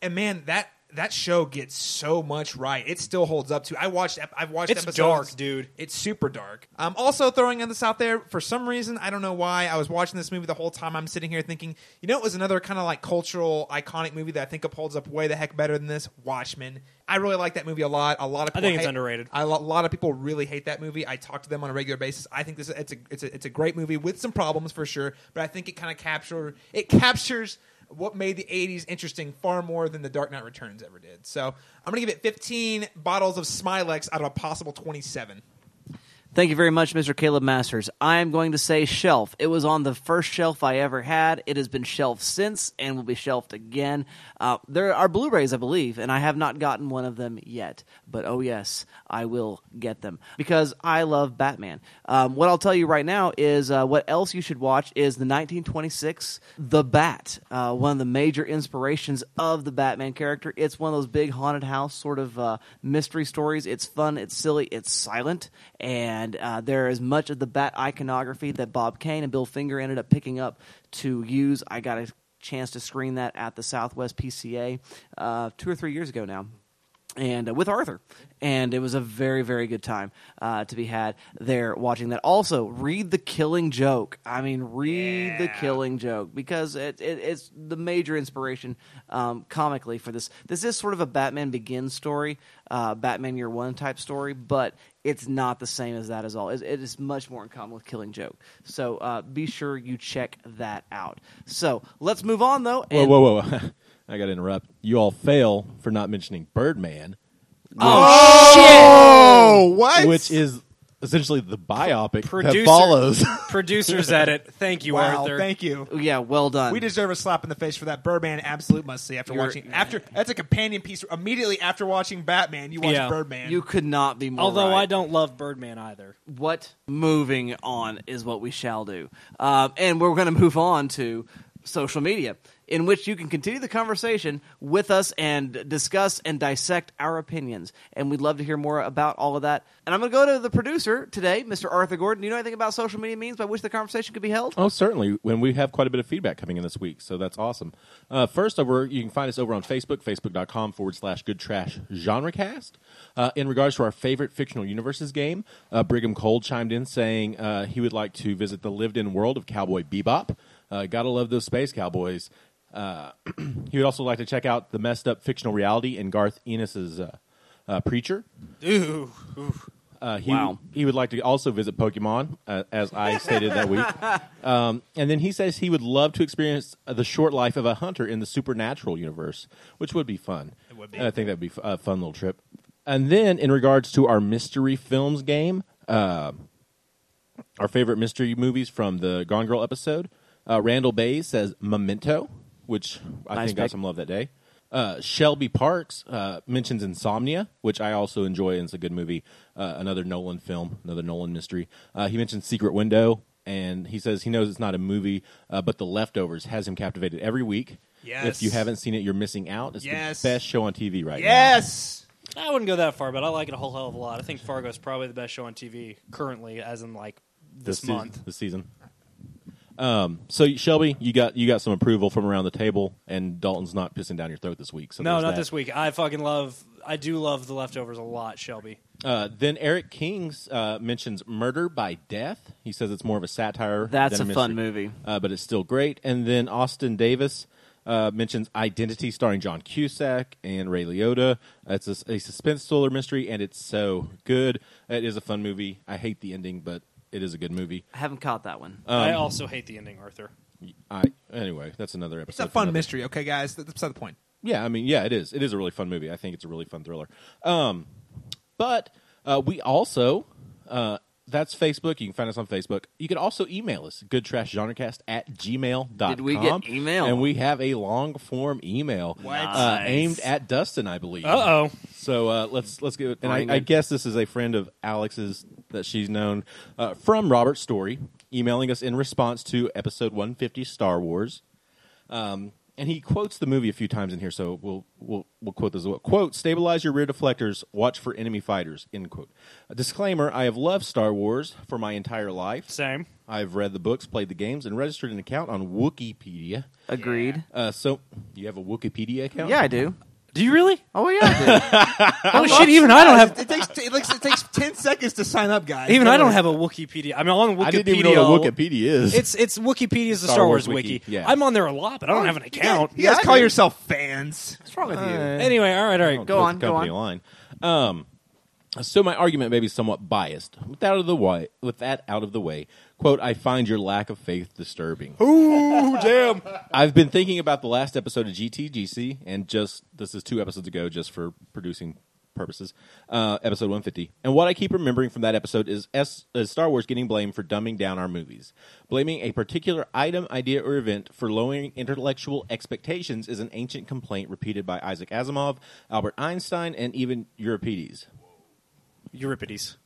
And man, that that show gets so much right. It still holds up to. I watched. I've watched. It's episodes. dark, dude. It's super dark. I'm also throwing in this out there for some reason. I don't know why. I was watching this movie the whole time. I'm sitting here thinking, you know, it was another kind of like cultural iconic movie that I think upholds up way the heck better than this. Watchmen. I really like that movie a lot. A lot of I people think it's hate- underrated. I, a lot of people really hate that movie. I talk to them on a regular basis. I think this it's a it's a it's a great movie with some problems for sure, but I think it kind of capture it captures what made the 80s interesting far more than the Dark Knight Returns ever did. So, I'm going to give it 15 bottles of Smylex out of a possible 27. Thank you very much, Mr. Caleb Masters. I am going to say shelf. It was on the first shelf I ever had. It has been shelved since and will be shelved again. Uh, there are Blu rays, I believe, and I have not gotten one of them yet. But oh, yes, I will get them because I love Batman. Um, what I'll tell you right now is uh, what else you should watch is the 1926 The Bat, uh, one of the major inspirations of the Batman character. It's one of those big haunted house sort of uh, mystery stories. It's fun, it's silly, it's silent, and uh, there is much of the Bat iconography that Bob Kane and Bill Finger ended up picking up to use. I got a chance to screen that at the Southwest PCA uh, two or three years ago now and uh, with Arthur, and it was a very very good time uh, to be had there watching that. Also, read the Killing Joke. I mean, read the Killing Joke because it, it, it's the major inspiration um, comically for this. This is sort of a Batman Begins story, uh, Batman Year One type story, but it's not the same as that at all. It, it is much more in common with Killing Joke. So uh, be sure you check that out. So let's move on though. Whoa, whoa, whoa! I got to interrupt. You all fail for not mentioning Birdman, Oh, what? which is essentially the biopic Producer, that follows. producers edit. Thank you, wow, Arthur. thank you. Yeah, well done. We deserve a slap in the face for that Birdman absolute must see after You're- watching after that's a companion piece immediately after watching Batman you watch Yeah. Birdman. You could not be more. Although right. I don't love Birdman either. What moving on is what we shall do, um, and we're going to move on to social media, in which you can continue the conversation with us and discuss and dissect our opinions. And we'd love to hear more about all of that. And I'm going to go to the producer today, Mr. Arthur Gordon. Do you know anything about social media means by which the conversation could be held? Oh, certainly. When we have quite a bit of feedback coming in this week, so that's awesome. Uh, first, over you can find us over on Facebook, facebook.com forward slash Good Trash GenreCast. Uh, in regards to our favorite fictional universes game, uh, Brigham Cole chimed in saying uh, he would like to visit the lived-in world of Cowboy Bebop. Uh, gotta love those space cowboys. Uh, he would also like to check out the messed up fictional reality in Garth Ennis's uh, uh, Preacher. Ooh, Uh, he, Wow. he would like to also visit Pokemon, uh, as I stated that week. Um, and then he says he would love to experience uh, the short life of a hunter in the supernatural universe, which would be fun. It would be. I think that would be a fun little trip. And then, in regards to our mystery films game, uh, our favorite mystery movies from the Gone Girl episode, uh, Randall Bays says Memento, which I Nice think got some love that day. Uh, Shelby Parks uh, mentions Insomnia, which I also enjoy, and it's a good movie. Uh, another Nolan film, another Nolan mystery. Uh, he mentions Secret Window, and he says he knows it's not a movie, uh, but The Leftovers has him captivated every week. Yes. If you haven't seen it, you're missing out. It's Yes. the best show on TV right now. yes. I wouldn't go that far, but I like it a whole hell of a lot. I think Fargo is probably the best show on TV currently, as in like this, season- month. this season. Um, so Shelby, you got you got some approval from around the table, and Dalton's not pissing down your throat this week. So no, not that. this week. I fucking love. I do love the leftovers a lot, Shelby. Uh, then Eric Kings uh, mentions Murder by Death. He says it's more of a satire. That's than a a fun movie. uh, but it's still great. And then Austin Davis uh, mentions Identity, starring John Cusack and Ray Liotta. It's a, a suspense thriller mystery, and it's so good. It is a fun movie. I hate the ending, but it is a good movie. I haven't caught that one. Um, I also hate the ending, Arthur. I anyway, that's another episode. It's a fun another- mystery, okay guys? That's beside the point. Yeah, I mean, yeah, it is. It is a really fun movie. I think it's a really fun thriller. Um, but uh, we also uh, that's Facebook. You can find us on Facebook. You can also email us, goodtrashgenrecast at gmail.com. Did we get email? And we have a long form email uh, Nice. aimed at Dustin, I believe. Uh oh. So uh, let's let's get. And I, I guess this is a friend of Alex's that she's known uh, from Robert Story, emailing us in response to episode 150 Star Wars. Um, and he quotes the movie a few times in here, so we'll we'll we'll quote this as well. Quote: "Stabilize your rear deflectors. Watch for enemy fighters." End quote. A disclaimer: I have loved Star Wars for my entire life. Same. I've read the books, played the games, and registered an account on Wikipedia. Agreed. Uh, so you have a Wikipedia account? Yeah, I do. Do you really? Oh yeah, I Oh shit! Even I don't have. It takes it, takes it takes ten seconds to sign up, guys. Even I don't have a Wikipedia. I mean, on Wikipedia. I didn't even know what Wikipedia is. It's it's Wikipedia is the Star Star, Wars Wars, Wiki, wiki. yeah. I'm on there a lot, but I don't have an account. You guys I call do. yourself fans. What's wrong with you? Anyway, all right, all right. Go on, the go company on. line. Um, so my argument may be somewhat biased. With that out of the way, with that out of the way, quote: "I find your lack of faith disturbing." Ooh, damn. I've been thinking about the last episode of GTGC, and just this is two episodes ago, just for producing purposes, uh, episode 150. And what I keep remembering from that episode is, S- is Star Wars getting blamed for dumbing down our movies. Blaming a particular item, idea, or event for lowering intellectual expectations is an ancient complaint repeated by Isaac Asimov, Albert Einstein, and even Euripides. Euripides.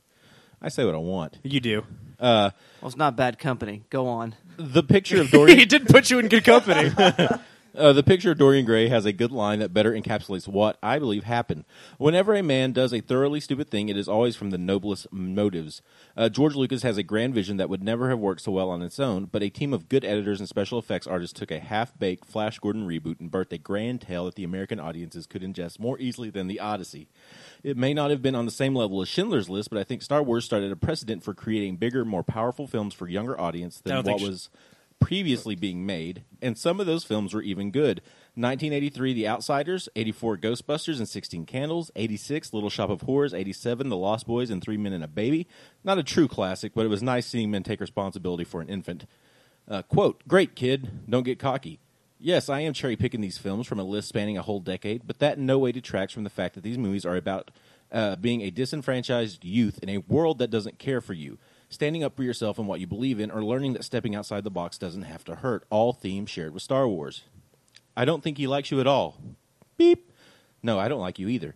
I say what I want. You do. Uh, well, it's not bad company. Go on. The picture of Dory. he did put you in good company. Uh, the picture of Dorian Gray has a good line that better encapsulates what I believe happened. Whenever a man does a thoroughly stupid thing, it is always from the noblest motives. Uh, George Lucas has a grand vision that would never have worked so well on its own, but a team of good editors and special effects artists took a half baked Flash Gordon reboot and birthed a grand tale that the American audiences could ingest more easily than The Odyssey. It may not have been on the same level as Schindler's List, but I think Star Wars started a precedent for creating bigger, more powerful films for younger audience than what sh- was previously being made, and some of those films were even good. 1983, The Outsiders, 84, Ghostbusters and 16 Candles, 86, Little Shop of Horrors, 87, The Lost Boys and Three Men and a Baby. Not a true classic, but it was nice seeing men take responsibility for an infant. Uh, quote, Great kid, don't get cocky. Yes, I am cherry picking these films from a list spanning a whole decade, but that in no way detracts from the fact that these movies are about uh, being a disenfranchised youth in a world that doesn't care for you, standing up for yourself and what you believe in, or learning that stepping outside the box doesn't have to hurt. All themes shared with Star Wars. I don't think he likes you at all. Beep. No, I don't like you either.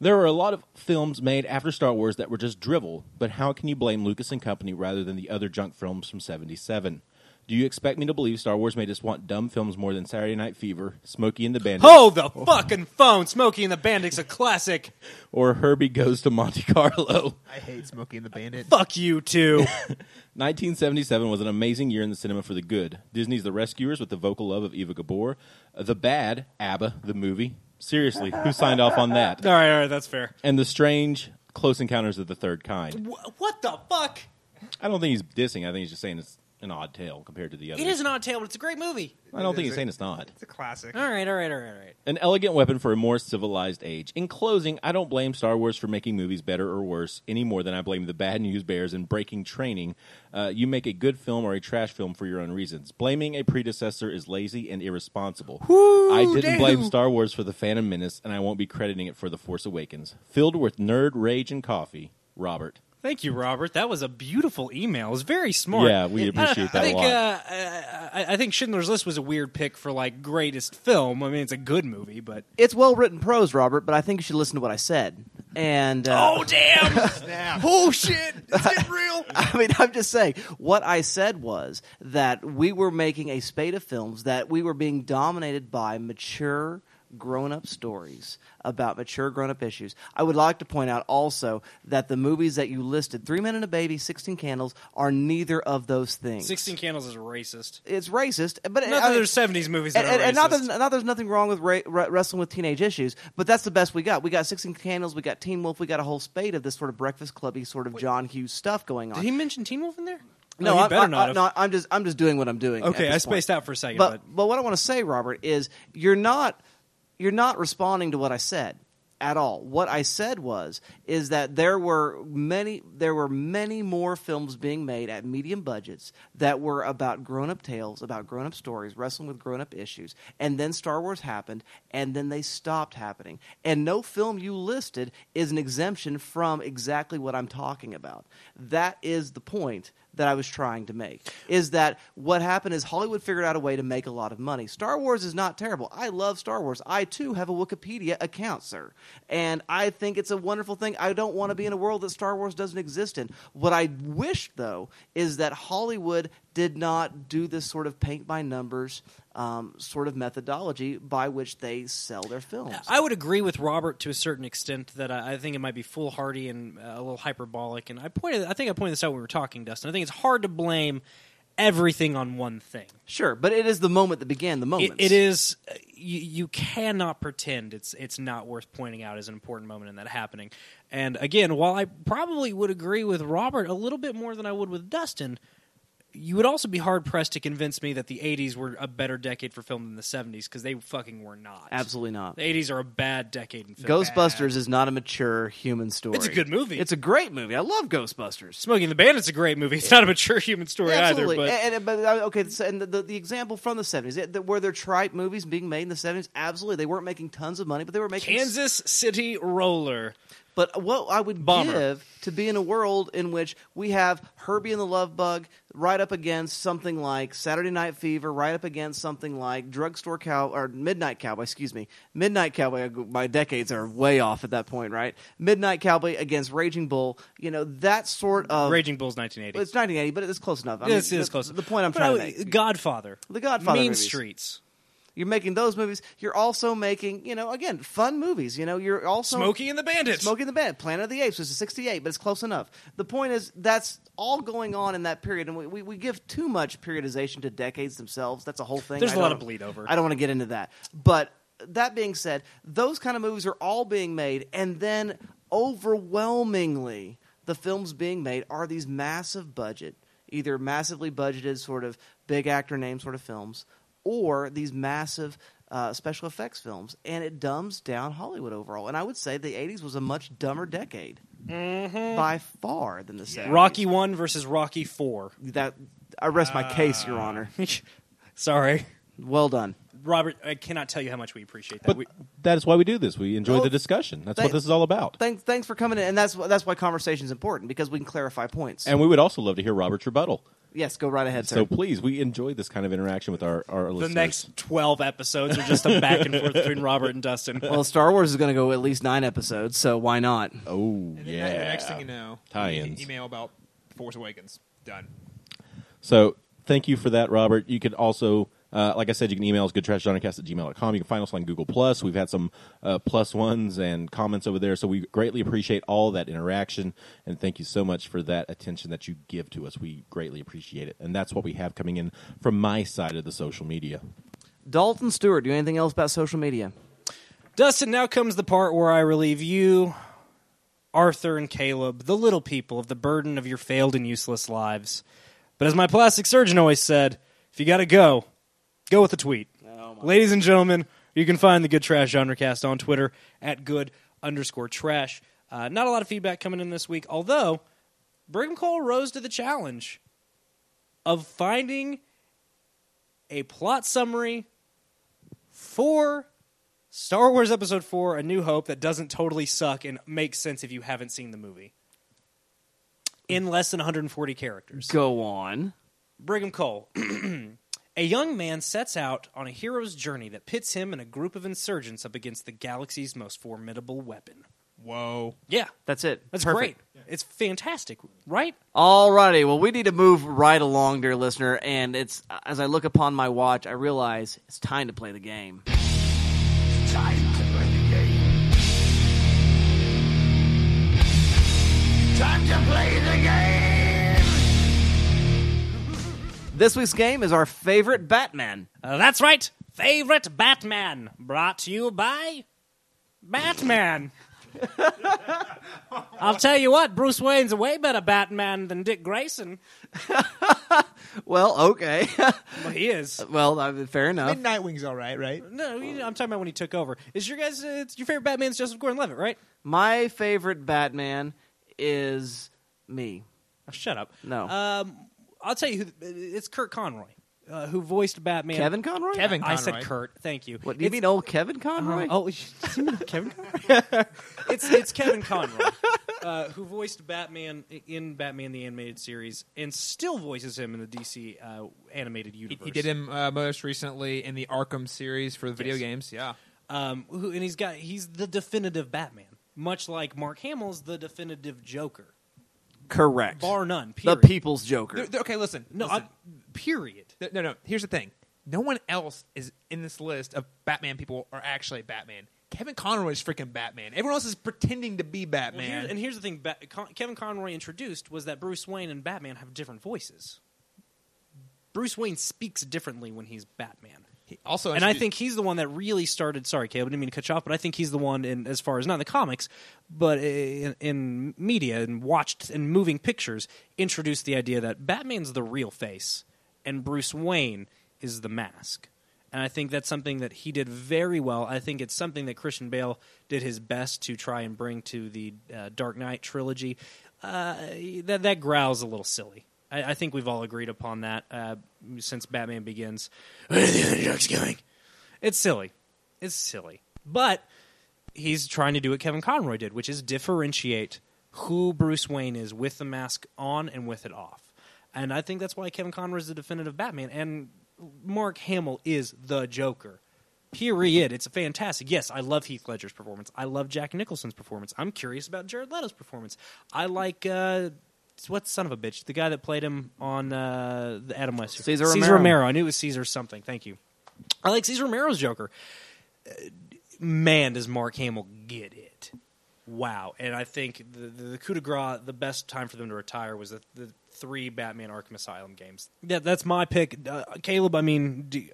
There are a lot of films made after Star Wars that were just drivel, but how can you blame Lucas and company rather than the other junk films from 77? Do you expect me to believe Star Wars made us want dumb films more than Saturday Night Fever, Smokey and the Bandit, Hold the fucking phone. Smokey and the Bandit's a classic. or Herbie Goes to Monte Carlo? I hate Smokey and the Bandit. Fuck you too. 1977 was an amazing year in the cinema for the good. Disney's The Rescuers with the vocal love of Eva Gabor. The Bad, ABBA, the movie. Seriously, who signed off on that? all right, all right, that's fair. And The Strange, Close Encounters of the Third Kind. Wh- what the fuck? I don't think he's dissing. I think he's just saying it's an odd tale compared to the other. It is an odd tale, but it's a great movie. I don't think he's saying it's not. It's a classic. All right, all right, all right, all right. An elegant weapon for a more civilized age. In closing, I don't blame Star Wars for making movies better or worse any more than I blame the bad news bears and breaking training. Uh, you make a good film or a trash film for your own reasons. Blaming a predecessor is lazy and irresponsible. I didn't damn. blame Star Wars for The Phantom Menace, and I won't be crediting it for The Force Awakens. Filled with nerd rage and coffee, Robert. Thank you, Robert. That was a beautiful email. It was very smart. Yeah, we appreciate that I a think, lot. Uh, I, I think Schindler's List was a weird pick for like greatest film. I mean, it's a good movie, but It's well written prose, Robert, but I think you should listen to what I said. And uh, oh damn! oh shit! It's getting real. I mean, I'm just saying, what I said was that we were making a spate of films that we were being dominated by mature, grown up stories about mature, grown up issues. I would like to point out also that the movies that you listed, Three Men and a Baby, 16 Candles, are neither of those things. Sixteen Candles is racist. It's racist, but Not I that mean- there's seventies movies that and, are and, and not, that, not there's nothing wrong with ra- ra- wrestling with teenage issues, but that's the best we got. We got 16 Candles, we got Teen Wolf, we got a whole spate of this sort of Breakfast Clubby sort of John Hughes stuff going on. Did he mention Teen Wolf in there? No, Oh, he I, better I, not I, have. no, I'm just I'm just doing what I'm doing. Okay, I this point. spaced out for a second, But but- but what I want to say, Robert, is you're not you're not responding to what I said at all. What I said was is that there were many there were many more films being made at medium budgets that were about grown-up tales, about grown-up stories, wrestling with grown-up issues. And then Star Wars happened and then they stopped happening. And no film you listed is an exemption from exactly what I'm talking about. That is the point that I was trying to make is that what happened is Hollywood figured out a way to make a lot of money. Star Wars is not terrible. I love Star Wars. I too have a Wikipedia account, sir. And I think it's a wonderful thing. I don't want to be in a world that Star Wars doesn't exist in. What I wish though is that Hollywood did not do this sort of paint by numbers um, sort of methodology by which they sell their films. I would agree with Robert to a certain extent that I, I think it might be foolhardy and uh, a little hyperbolic. And I pointed, I think I pointed this out when we were talking, Dustin. I think it's hard to blame everything on one thing. Sure, but it is the moment that began the It, moment. it is uh, you, you cannot pretend it's it's not worth pointing out as an important moment in that happening. And again, while I probably would agree with Robert a little bit more than I would with Dustin, you would also be hard pressed to convince me that the '80s were a better decade for film than the '70s because they fucking were not. Absolutely not. The '80s are a bad decade in film. Ghostbusters is not a mature human story. It's a good movie. It's a great movie. I love Ghostbusters. Smoking the Bandit's a great movie. It's not a mature human story Yeah, either. absolutely. But and, and- but uh, okay, so- and the, the, the example from the seventies, were there tripe movies being made in the seventies? Absolutely, they weren't making tons of money, but they were making Kansas City Roller. But what I would Bomber. give to be in a world in which we have Herbie and the Love Bug right up against something like Saturday Night Fever, right up against something like Drugstore Cow or Midnight Cowboy, excuse me, Midnight Cowboy. My decades are way off at that point, right? Midnight Cowboy against Raging Bull. You know that sort of Raging Bull's 1980. It's 1980, but it's close enough. I mean, is the, close. The point I'm But trying I- to make. Godfather. The Godfather Mean movies. Streets. You're making those movies. You're also making, you know, again, fun movies. You know, you're also Smokey and the Bandit. Smokey and the Bandit, Planet of the Apes was a 68, but it's close enough. The point is that's all going on in that period, and we, we, we give too much periodization to decades themselves. That's a whole thing. There's a a lot of bleed over. I don't want to get into that. But that being said, those kind of movies are all being made, and then overwhelmingly, the films being made are these massive budget, either massively budgeted, sort of big actor name sort of films, or these massive uh, special effects films, and it dumbs down Hollywood overall. And I would say the '80s was a much dumber decade by far than the '70s. Mm-hmm. Rocky 1 versus Rocky 4. that I rest my case, Your Honor. Sorry. Well done. Robert, I cannot tell you how much we appreciate that. But We, that is why we do this. We enjoy Well, the discussion. That's thank- what this is all about. Thanks, thanks for coming in, and that's that's why conversation is important because we can clarify points. And we would also love to hear Robert's rebuttal. Yes, go right ahead, sir. So please, we enjoy this kind of interaction with our, our the listeners. next 12 episodes are just a back and forth between Robert and Dustin. well, Star Wars is going to go at least nine episodes, so why not? Oh, And yeah. the next thing you know, Tie-ins. e- email about Force Awakens. Done. So thank you for that, Robert. You could also, uh, like I said, you can email us goodtrashgenrecast at gmail.com. You can find us on Google Plus. We've had some uh, plus ones and comments over there, so we greatly appreciate all that interaction. And thank you so much for that attention that you give to us. We greatly appreciate it. And that's what we have coming in from my side of the social media. Dalton Stewart, do you anything else about social media? Dustin, now comes the part where I relieve you, Arthur, and Caleb, the little people, of the burden of your failed and useless lives. But as my plastic surgeon always said, if you gotta go, go with a tweet. Ladies and gentlemen, you can find the Good Trash Genre Cast on Twitter at good underscore trash. Uh, not a lot of feedback coming in this week, although Brigham Cole rose to the challenge of finding a plot summary for Star Wars Episode 4 A New Hope that doesn't totally suck and makes sense if you haven't seen the movie. In less than 140 characters. Go on. Brigham Cole. a young man sets out on a hero's journey that pits him and a group of insurgents up against the galaxy's most formidable weapon. Whoa. Yeah, That's it. that's Perfect. great. It's fantastic, right? Alrighty, well, we need to move right along, dear listener. And it's as I look upon my watch, I realize it's time to play the game. Time to play the game. Time to play the game. This week's game is our favorite Batman. Uh, that's right. Favorite Batman. Brought to you by Batman. I'll tell you what, Bruce Wayne's a way better Batman than Dick Grayson. Well, okay. Well, he is. well, I mean, fair enough. And Nightwing's all right, right? No, you know, I'm talking about when he took over. Is your guys? Uh, it's your favorite Batman's Joseph Gordon-Levitt, right? My favorite Batman is me. Oh, shut up. No. Um, I'll tell you who. It's Kurt Conroy, uh, who voiced Batman. Kevin Conroy? Kevin Conroy. I said Kurt. Thank you. What do you It's- mean, old Kevin Conroy? Oh, you mean Kevin Conroy? it's it's Kevin Conroy, uh, who voiced Batman in Batman the Animated Series, and still voices him in the DC uh, animated He, universe. he did him uh, most recently in the Arkham series for the video Yes. games. Yeah. um, who, and he's got he's the definitive Batman, much like Mark Hamill's the definitive Joker, Correct. bar none. the Period. People's Joker. They're- they're- okay, listen. No, listen. I- Period. Th- No, no. Here's the thing. No one else is in this list of Batman people are actually Batman. Kevin Conroy is freaking Batman. Everyone else is pretending to be Well, Batman. here's- and here's the thing: Ba- Con- Kevin Conroy introduced was that Bruce Wayne and Batman have different voices. Bruce Wayne speaks differently when he's Batman. He also, and I think he's the one that really started. Sorry, Caleb, I didn't mean to cut you off, but I think he's the one, in as far as not in the comics, but in, in media and watched and moving pictures, introduced the idea that Batman's the real face and Bruce Wayne is the mask. And I think that's something that he did very well. I think it's something that Christian Bale did his best to try and bring to the uh, Dark Knight trilogy. Uh, that that growls a little silly. I, I think we've all agreed upon that uh, since Batman Begins. Where are the underdogs going? It's silly. It's silly. But he's trying to do what Kevin Conroy did, which is differentiate who Bruce Wayne is with the mask on and with it off. And I think that's why Kevin Conroy is the definitive Batman. And Mark Hamill is the Joker. Period. It's fantastic. Yes, I love Heath Ledger's performance. I love Jack Nicholson's performance. I'm curious about Jared Leto's performance. I like uh, what son of a bitch, the guy that played him on uh, the Adam West. Caesar Cesar Romero. Romero. I knew it was Caesar something. Thank you. I like Cesar Romero's Joker. Uh, man, does Mark Hamill get it? Wow. And I think the, the, the coup de grace, the best time for them to retire was the, the three Batman Arkham Asylum games. That, that's my pick. Uh, Caleb, I mean, do,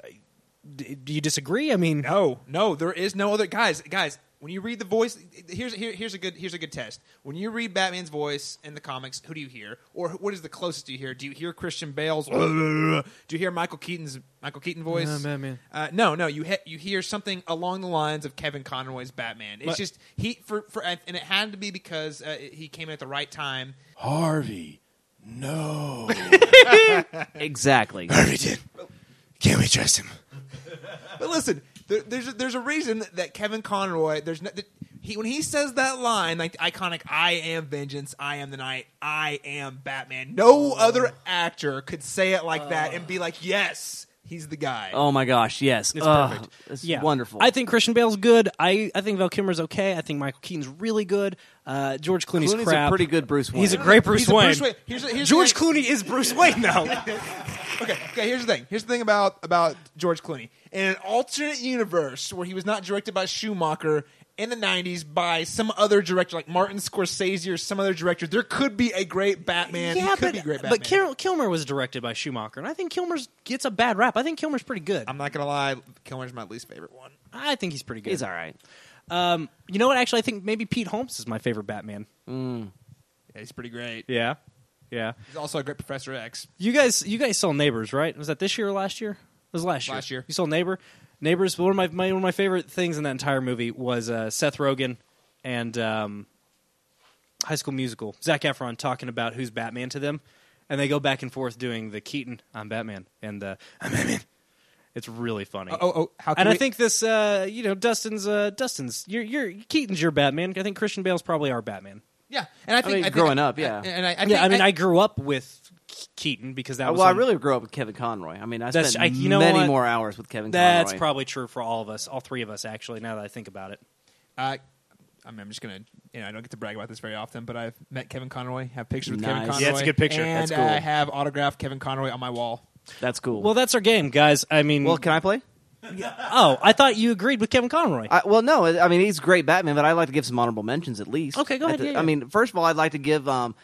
do, do you disagree? I mean, no, no, there is no other guys. Guys, when you read the voice, here's here, here's a good here's a good test. When you read Batman's voice in the comics, who do you hear, or what is the closest you hear? Do you hear Christian Bale's? do you hear Michael Keaton's Michael Keaton voice? No, Batman. Uh, no, no. You he, you hear something along the lines of Kevin Conroy's Batman. It's But- just he for for and it had to be because uh, he came in at the right time. Harvey, no. Exactly. Harvey did. Can we trust him? But listen, there, there's a, there's a reason that Kevin Conroy there's no, that he when he says that line like the iconic "I am vengeance, I am the night, I am Batman." No oh. other actor could say it like that and be like, "Yes, he's the guy." Oh my gosh, yes. It's Ugh, perfect. It's yeah. wonderful. I think Christian Bale's good. I, I think Val Kilmer's okay. I think Michael Keaton's really good. Uh, George Clooney's, Clooney's a pretty good Bruce He's a Wayne. great Bruce He's a Wayne. Bruce Wayne. Here's, here's George the, Clooney is Bruce Wayne now. okay, okay. Here's the thing. Here's the thing about about George Clooney. In an alternate universe where he was not directed by Schumacher in the '90s by some other director like Martin Scorsese or some other director, there could be a great Batman. yeah, he could but, be great Batman. but Kil- Kilmer was directed by Schumacher, and I think Kilmer's gets a bad rap. I think Kilmer's pretty good. I'm not gonna lie, Kilmer's my least favorite one. I think he's pretty good. He's all right. Um, you know what? Actually, I think maybe Pete Holmes is my favorite Batman. Yeah, he's pretty great. Yeah, yeah. He's also a great Professor X. You guys, you guys saw Neighbors, right? Was that this year or last year? It was last year. Last year. You saw Neighbor. Neighbors. One of my, my one of my favorite things in that entire movie was uh, Seth Rogen and um, High School Musical. Zac Efron talking about who's Batman to them, and they go back and forth doing the Keaton, I'm Batman, and uh, I'm Batman. It's really funny. Oh, oh, oh how? Can and we, I think this, uh, you know, Dustin's, uh, Dustin's, you're, you're Keaton's your Batman. I think Christian Bale's probably our Batman. yeah, and I think mean, I think- growing up, yeah. and I, I think, yeah, I mean, I, grew up with Keaton because that was well, I on- really grew up with Kevin Conroy. I mean, I That's- spent I- you know many what? more hours with Kevin That's Conroy. probably true for all of us, all three of us, actually. Now that I think about it, Uh, I mean, I'm just gonna, you know, I don't get to brag about this very often, but I've met Kevin Conroy, have pictures with Kevin Conroy. Yeah, it's a good picture. And That's cool. I have autographed Kevin Conroy on my wall. That's cool. well, that's our game, guys. I mean, well, can I play? oh, I thought you agreed with Kevin Conroy. I, well, no. I mean, he's great Batman, but I'd like to give some honorable mentions at least. Okay, go At ahead, the- yeah, yeah. I mean, first of all, I'd like to give um,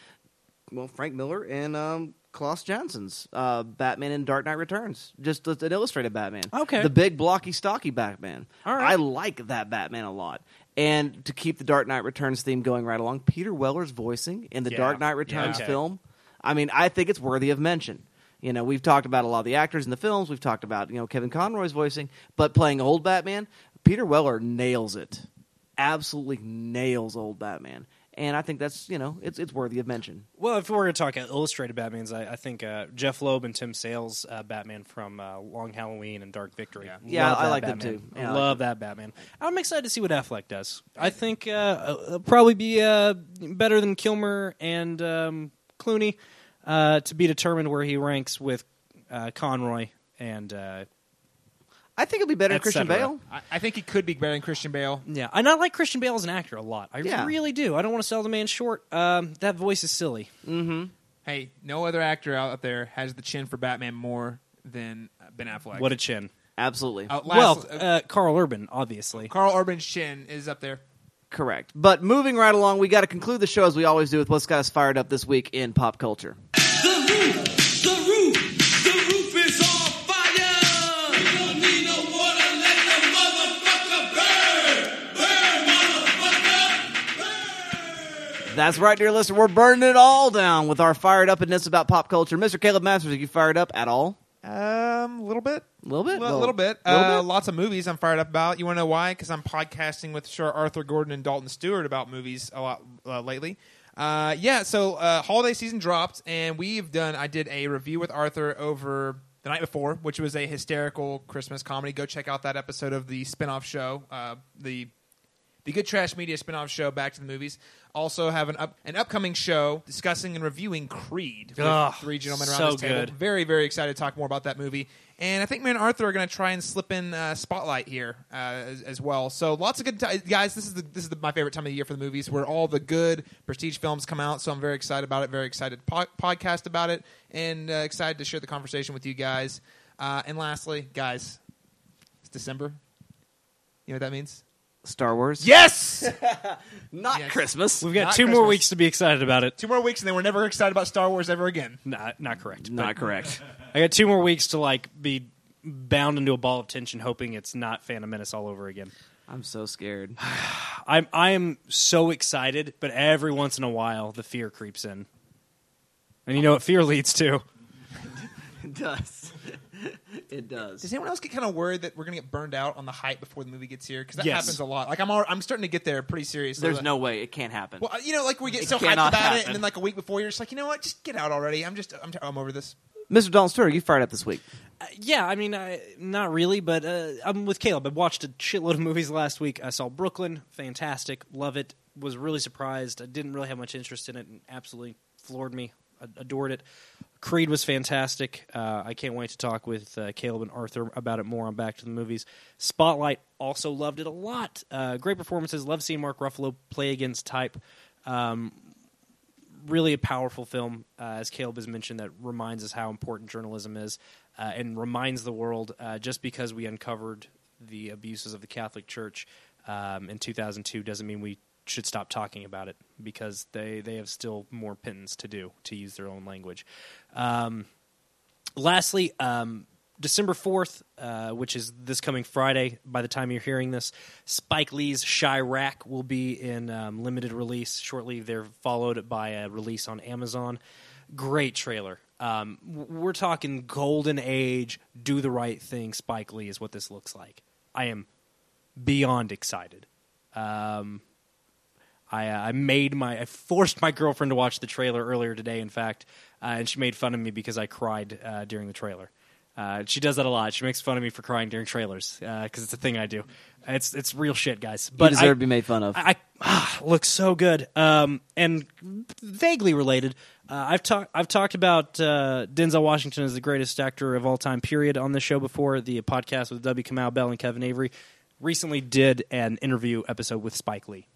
well Frank Miller and um, Klaus Janson's uh, Batman in Dark Knight Returns, just an illustrated Batman. Okay. the big blocky, stocky Batman. All right. I like that Batman a lot. And to keep the Dark Knight Returns theme going right along, Peter Weller's voicing in the Yeah. Dark Knight Returns okay. film. I mean, I think it's worthy of mention. You know, we've talked about a lot of the actors in the films. We've talked about you know Kevin Conroy's voicing, but playing old Batman, Peter Weller nails it. Absolutely nails old Batman, and I think that's you know it's it's worthy of mention. well, if we're going to talk illustrated Batmans, I, I think uh, Jeph Loeb and Tim Sale's uh, Batman from uh, Long Halloween and Dark Victory. Yeah, Love I that like them too. Yeah, I Love that Batman. I'm excited to see what Affleck does. I think uh, uh, it'll probably be uh, better than Kilmer and um, Clooney. Uh, to be determined where he ranks with uh, Conroy and uh, I think it'll be better than Christian. Bale. I, I think he could be better than Christian Bale. Yeah, and I like Christian Bale as an actor a lot. I Yeah. really do. I don't want to sell the man short. Um, that voice is silly. Hey, Hey, no other actor out there has the chin for Batman more than uh, Ben Affleck. What a chin. Absolutely. Uh, well, last- uh, Karl Urban, obviously. Karl Urban's chin is up there. Correct. But moving right along, we got to conclude the show as we always do with what's got us fired up this week in pop culture. The roof, the roof, That's right, dear listener. We're burning it all down with our fired upness about pop culture. Mr. Caleb Masters, are you fired up at all? Um, a little bit. A little bit? A little, bit. Little uh, bit? Lots of movies I'm fired up about. You want to know why? Because I'm podcasting with Sir Arthur Gordon and Dalton Stewart about movies a lot uh, lately. Uh, yeah, so uh, holiday season dropped, and we've done. I did a review with Arthur over the night before, which was a hysterical Christmas comedy. Go check out that episode of the spin-off show, uh, the the Good Trash Media spin-off show, Back to the Movies. Also have an up an upcoming show discussing and reviewing Creed. with Ugh, three gentlemen around so this table. good. Very, very excited to talk more about that movie. And I think me and Arthur are going to try and slip in uh, Spotlight here uh, as, as well. So lots of good ti guys. This is the, this is the, my favorite time of the year for the movies, where all the good prestige films come out. So I'm very excited about it. Very excited to po- podcast about it, and uh, excited to share the conversation with you guys. Uh, and lastly, guys, it's December. You know what that means? Star Wars? Yes. Not Yes. Christmas. We've got Not two more Christmas. weeks to be excited about it. Two more weeks, and then we're never excited about Star Wars ever again. Not, not correct. Not but correct. I got two more weeks to like be bound into a ball of tension, hoping it's not Phantom Menace all over again. I'm so scared. I'm I am so excited, but every once in a while the fear creeps in, and you know what fear leads to. It does. It does. Does anyone else get kind of worried that we're going to get burned out on the hype before the movie gets here? Because that Yes. happens a lot. Like I'm, al- I'm starting to get there pretty seriously. There's Like- no way it can't happen. Well, you know, like we get It so hyped cannot about it, happen. and then like a week before, you're just like, you know what? Just get out already. I'm just, I'm, t- I'm over this. Mr. Dalton Stewart, you fired up this week. Uh, yeah, I mean, I, not really, but uh, I'm with Caleb. I watched a shitload of movies last week. I saw Brooklyn, fantastic, love it. Was really surprised. I didn't really have much interest in it, and absolutely floored me. I adored it. Creed was fantastic. Uh, I can't wait to talk with uh, Caleb and Arthur about it more on Back to the Movies. Spotlight also loved it a lot. Uh, great performances. Love seeing Mark Ruffalo play against type. Um, really a powerful film, uh, as Caleb has mentioned, that reminds us how important journalism is uh, and reminds the world uh, just because we uncovered the abuses of the Catholic Church um, in 2002 doesn't mean we should stop talking about it because they, they have still more penance to do, to use their own language. Um, lastly, um, December 4th, uh, which is this coming Friday, by the time you're hearing this, Spike Lee's Chi-Raq will be in um, limited release shortly. They're followed by a release on Amazon. Great trailer. Um, we're talking golden age, do the right thing. Spike Lee is what this looks like. I am beyond excited. Um, I, uh, I made my I forced my girlfriend to watch the trailer earlier today. In fact, uh, and she made fun of me because I cried uh, during the trailer. Uh, she does that a lot. She makes fun of me for crying during trailers because it's a thing I do. It's it's real shit, guys. But you deserve I, to be made fun of. I, I ah, looks so good. Um, and vaguely related, uh, I've talked I've talked about uh, Denzel Washington as the greatest actor of all time. Period. On this show before the podcast with W. Kamau Bell and Kevin Avery. Recently, did an interview episode with Spike Lee.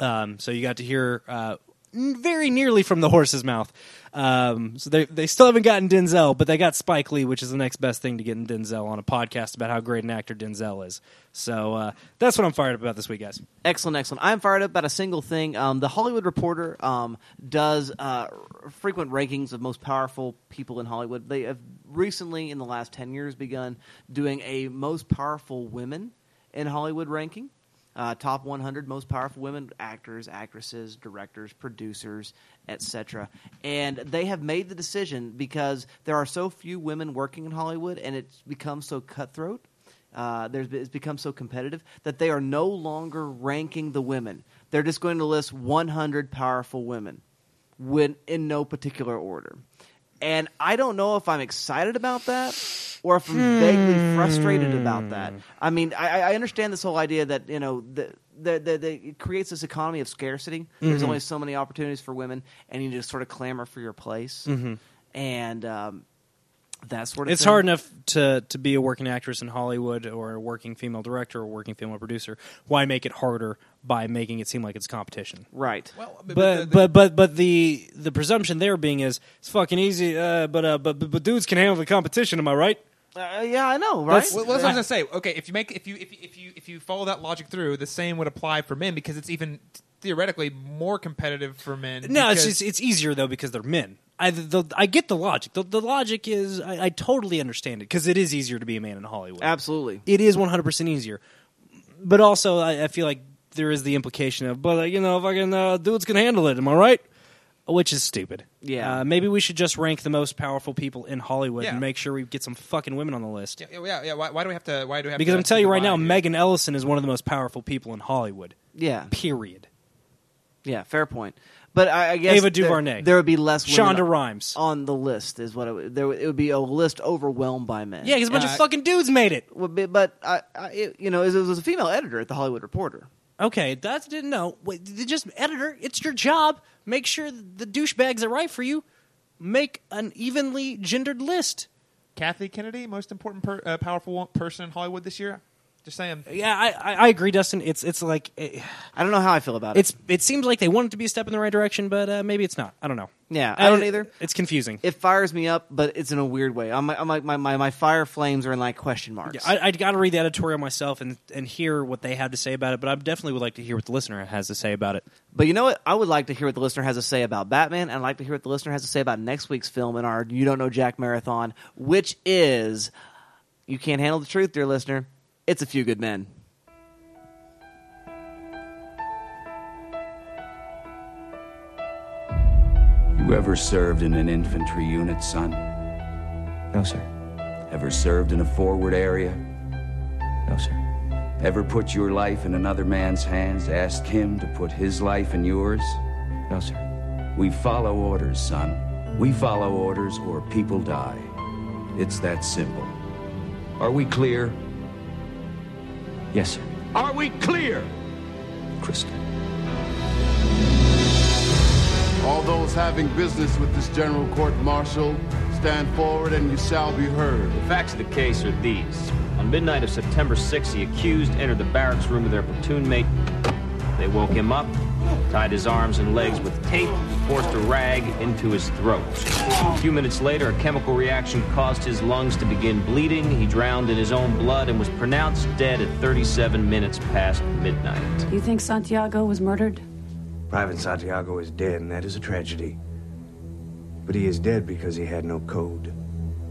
Um, so you got to hear uh, very nearly from the horse's mouth. Um, so they they still haven't gotten Denzel, but they got Spike Lee, which is the next best thing to getting Denzel on a podcast about how great an actor Denzel is. So uh, that's what I'm fired up about this week, guys. Excellent, excellent. I'm fired up about a single thing. Um, the Hollywood Reporter um, does uh, frequent rankings of most powerful people in Hollywood. They have recently, in the last 10 years, begun doing a most powerful women in Hollywood ranking. Uh, top 100 most powerful women actors, actresses, directors, producers, etc. And they have made the decision because there are so few women working in Hollywood, and it's become so cutthroat uh, there's, it's become so competitive that they are no longer ranking the women. They're just going to list 100 powerful women when, in no particular order. And I don't know if I'm excited about that or if I'm vaguely frustrated about that. Hmm. I mean, I, I understand this whole idea that, you know, the, the, the, the, it creates this economy of scarcity. There's mm-hmm. only so many opportunities for women, and you just sort of clamor for your place. Mm-hmm. And um, That sort of It's thing. hard enough to to be a working actress in Hollywood or a working female director or a working female producer. Why make it harder by making it seem like it's competition? Right. Well, But but but but the the presumption there being is it's fucking easy. Uh, but uh, but but but dudes can handle the competition. Am I right? Uh, yeah, I know, right? That's- Well, that's what I was gonna say. Okay, if you make if you if you, if you if you follow that logic through, the same would apply for men because it's even theoretically more competitive for men. No, it's just, it's easier though because they're men. I the, I get the logic. The, the logic is I, I totally understand it because it is easier to be a man in Hollywood. Absolutely. it is one hundred percent easier. But also, I, I feel like there is the implication of, but uh, you know, fucking uh, dudes can handle it. Am I right? Which is stupid. Yeah. Uh, maybe we should just rank the most powerful people in Hollywood Yeah. and make sure we get some fucking women on the list. yeah, yeah, yeah. Why, why do we have to? Why do we have? Because to I'm telling you right now, divide here? Megan Ellison is one of the most powerful people in Hollywood. Yeah. Period. Yeah, fair point. But I, I guess Ava DuVernay. There, would be less women Shonda Rhimes. on the list. Is what it would, there. would- It would be a list overwhelmed by men. Yeah, because a bunch Uh, of fucking dudes made it. Would be- but I, I, it, you know, it was a female editor at the Hollywood Reporter. Okay, that's didn't know. Wait, th- just editor. It's your job. Make sure the douchebags are right for you. Make an evenly gendered list. Kathy Kennedy, most important, per, uh, powerful one- person in Hollywood this year. Just saying. Yeah, I, I, I agree, Dustin. It's it's like eh, I don't know how I feel about it. it's it seems like they want it to be a step in the right direction, but uh, maybe it's not. I don't know. Yeah, I don't either. It's confusing. It fires me up, but it's in a weird way. I'm, I'm like my, my, my fire flames are in like question marks. I, I got to read the editorial myself and and hear what they have to say about it. But I definitely would like to hear what the listener has to say about it. But you know what? I would like to hear what the listener has to say about Batman, and I'd like to hear what the listener has to say about next week's film in our You Don't Know Jack Marathon, which is You Can't Handle the Truth, dear listener. It's a few good men. You ever served in an infantry unit, son? No, sir. Ever served in a forward area? No, sir. Ever put your life in another man's hands, ask him to put his life in yours? No, sir. We follow orders, son. We follow orders or people die. It's that simple. Are we clear? Yes, sir. Are we clear? Crystal. All those having business with this general court martial, stand forward and you shall be heard. The facts of the case are these. On midnight of September 6th, the accused entered the barracks room of their platoon mate. They woke him up, tied his arms and legs with tape, forced a rag into his throat. A few minutes later, a chemical reaction caused his lungs to begin bleeding. He drowned in his own blood and was pronounced dead at 37 minutes past midnight. You think Santiago was murdered? Private Santiago is dead, and that is a tragedy. But he is dead because he had no code.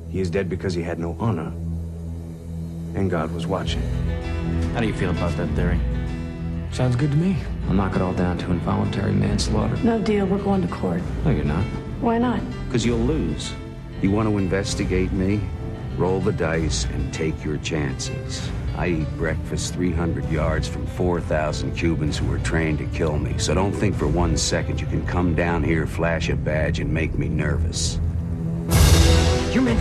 He is dead because he had no honor. And God was watching. How do you feel about that theory? Sounds good to me. I'll knock it all down to involuntary manslaughter. No deal. We're going to court. No, you're not. Why not? Because you'll lose. You want to investigate me? Roll the dice and take your chances. I eat breakfast 300 yards from 4,000 Cubans who are trained to kill me, so don't think for one second you can come down here, flash a badge, and make me nervous.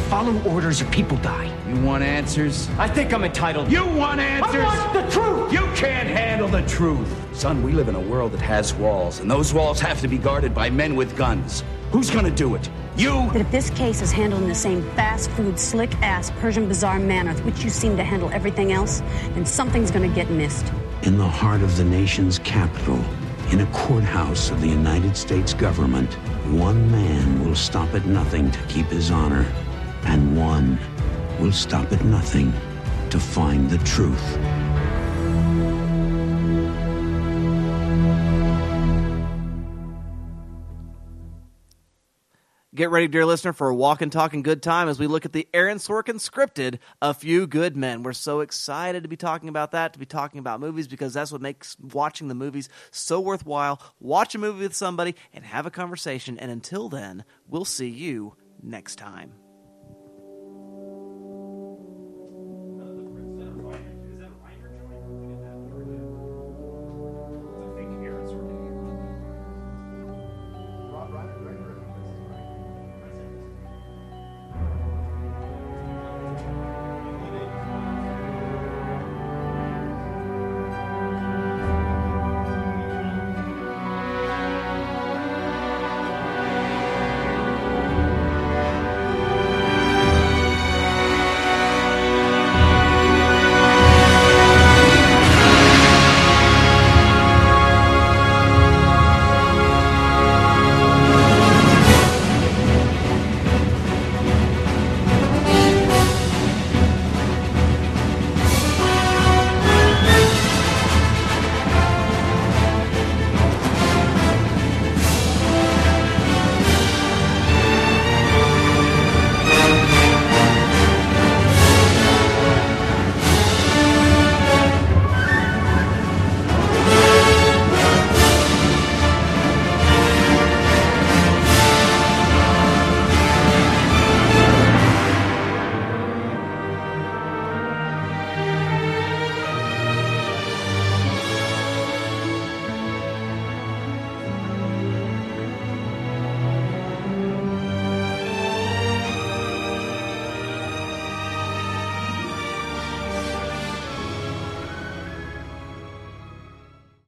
Your men follow orders or people die. You want answers? I think I'm entitled. You want answers? I want the truth! You can't handle the truth. Son, we live in a world that has walls, and those walls have to be guarded by men with guns. Who's gonna do it? You? That if this case is handled in the same fast food, slick ass Persian bazaar manner with which you seem to handle everything else, then something's gonna get missed. In the heart of the nation's capital, in a courthouse of the United States government, one man will stop at nothing to keep his honor, and one will stop at nothing to find the truth. Get ready, dear listener, for a walk and talk and good time as we look at the Aaron Sorkin scripted A Few Good Men. We're so excited to be talking about that, to be talking about movies, because that's what makes watching the movies so worthwhile. Watch a movie with somebody and have a conversation. And until then, we'll see you next time.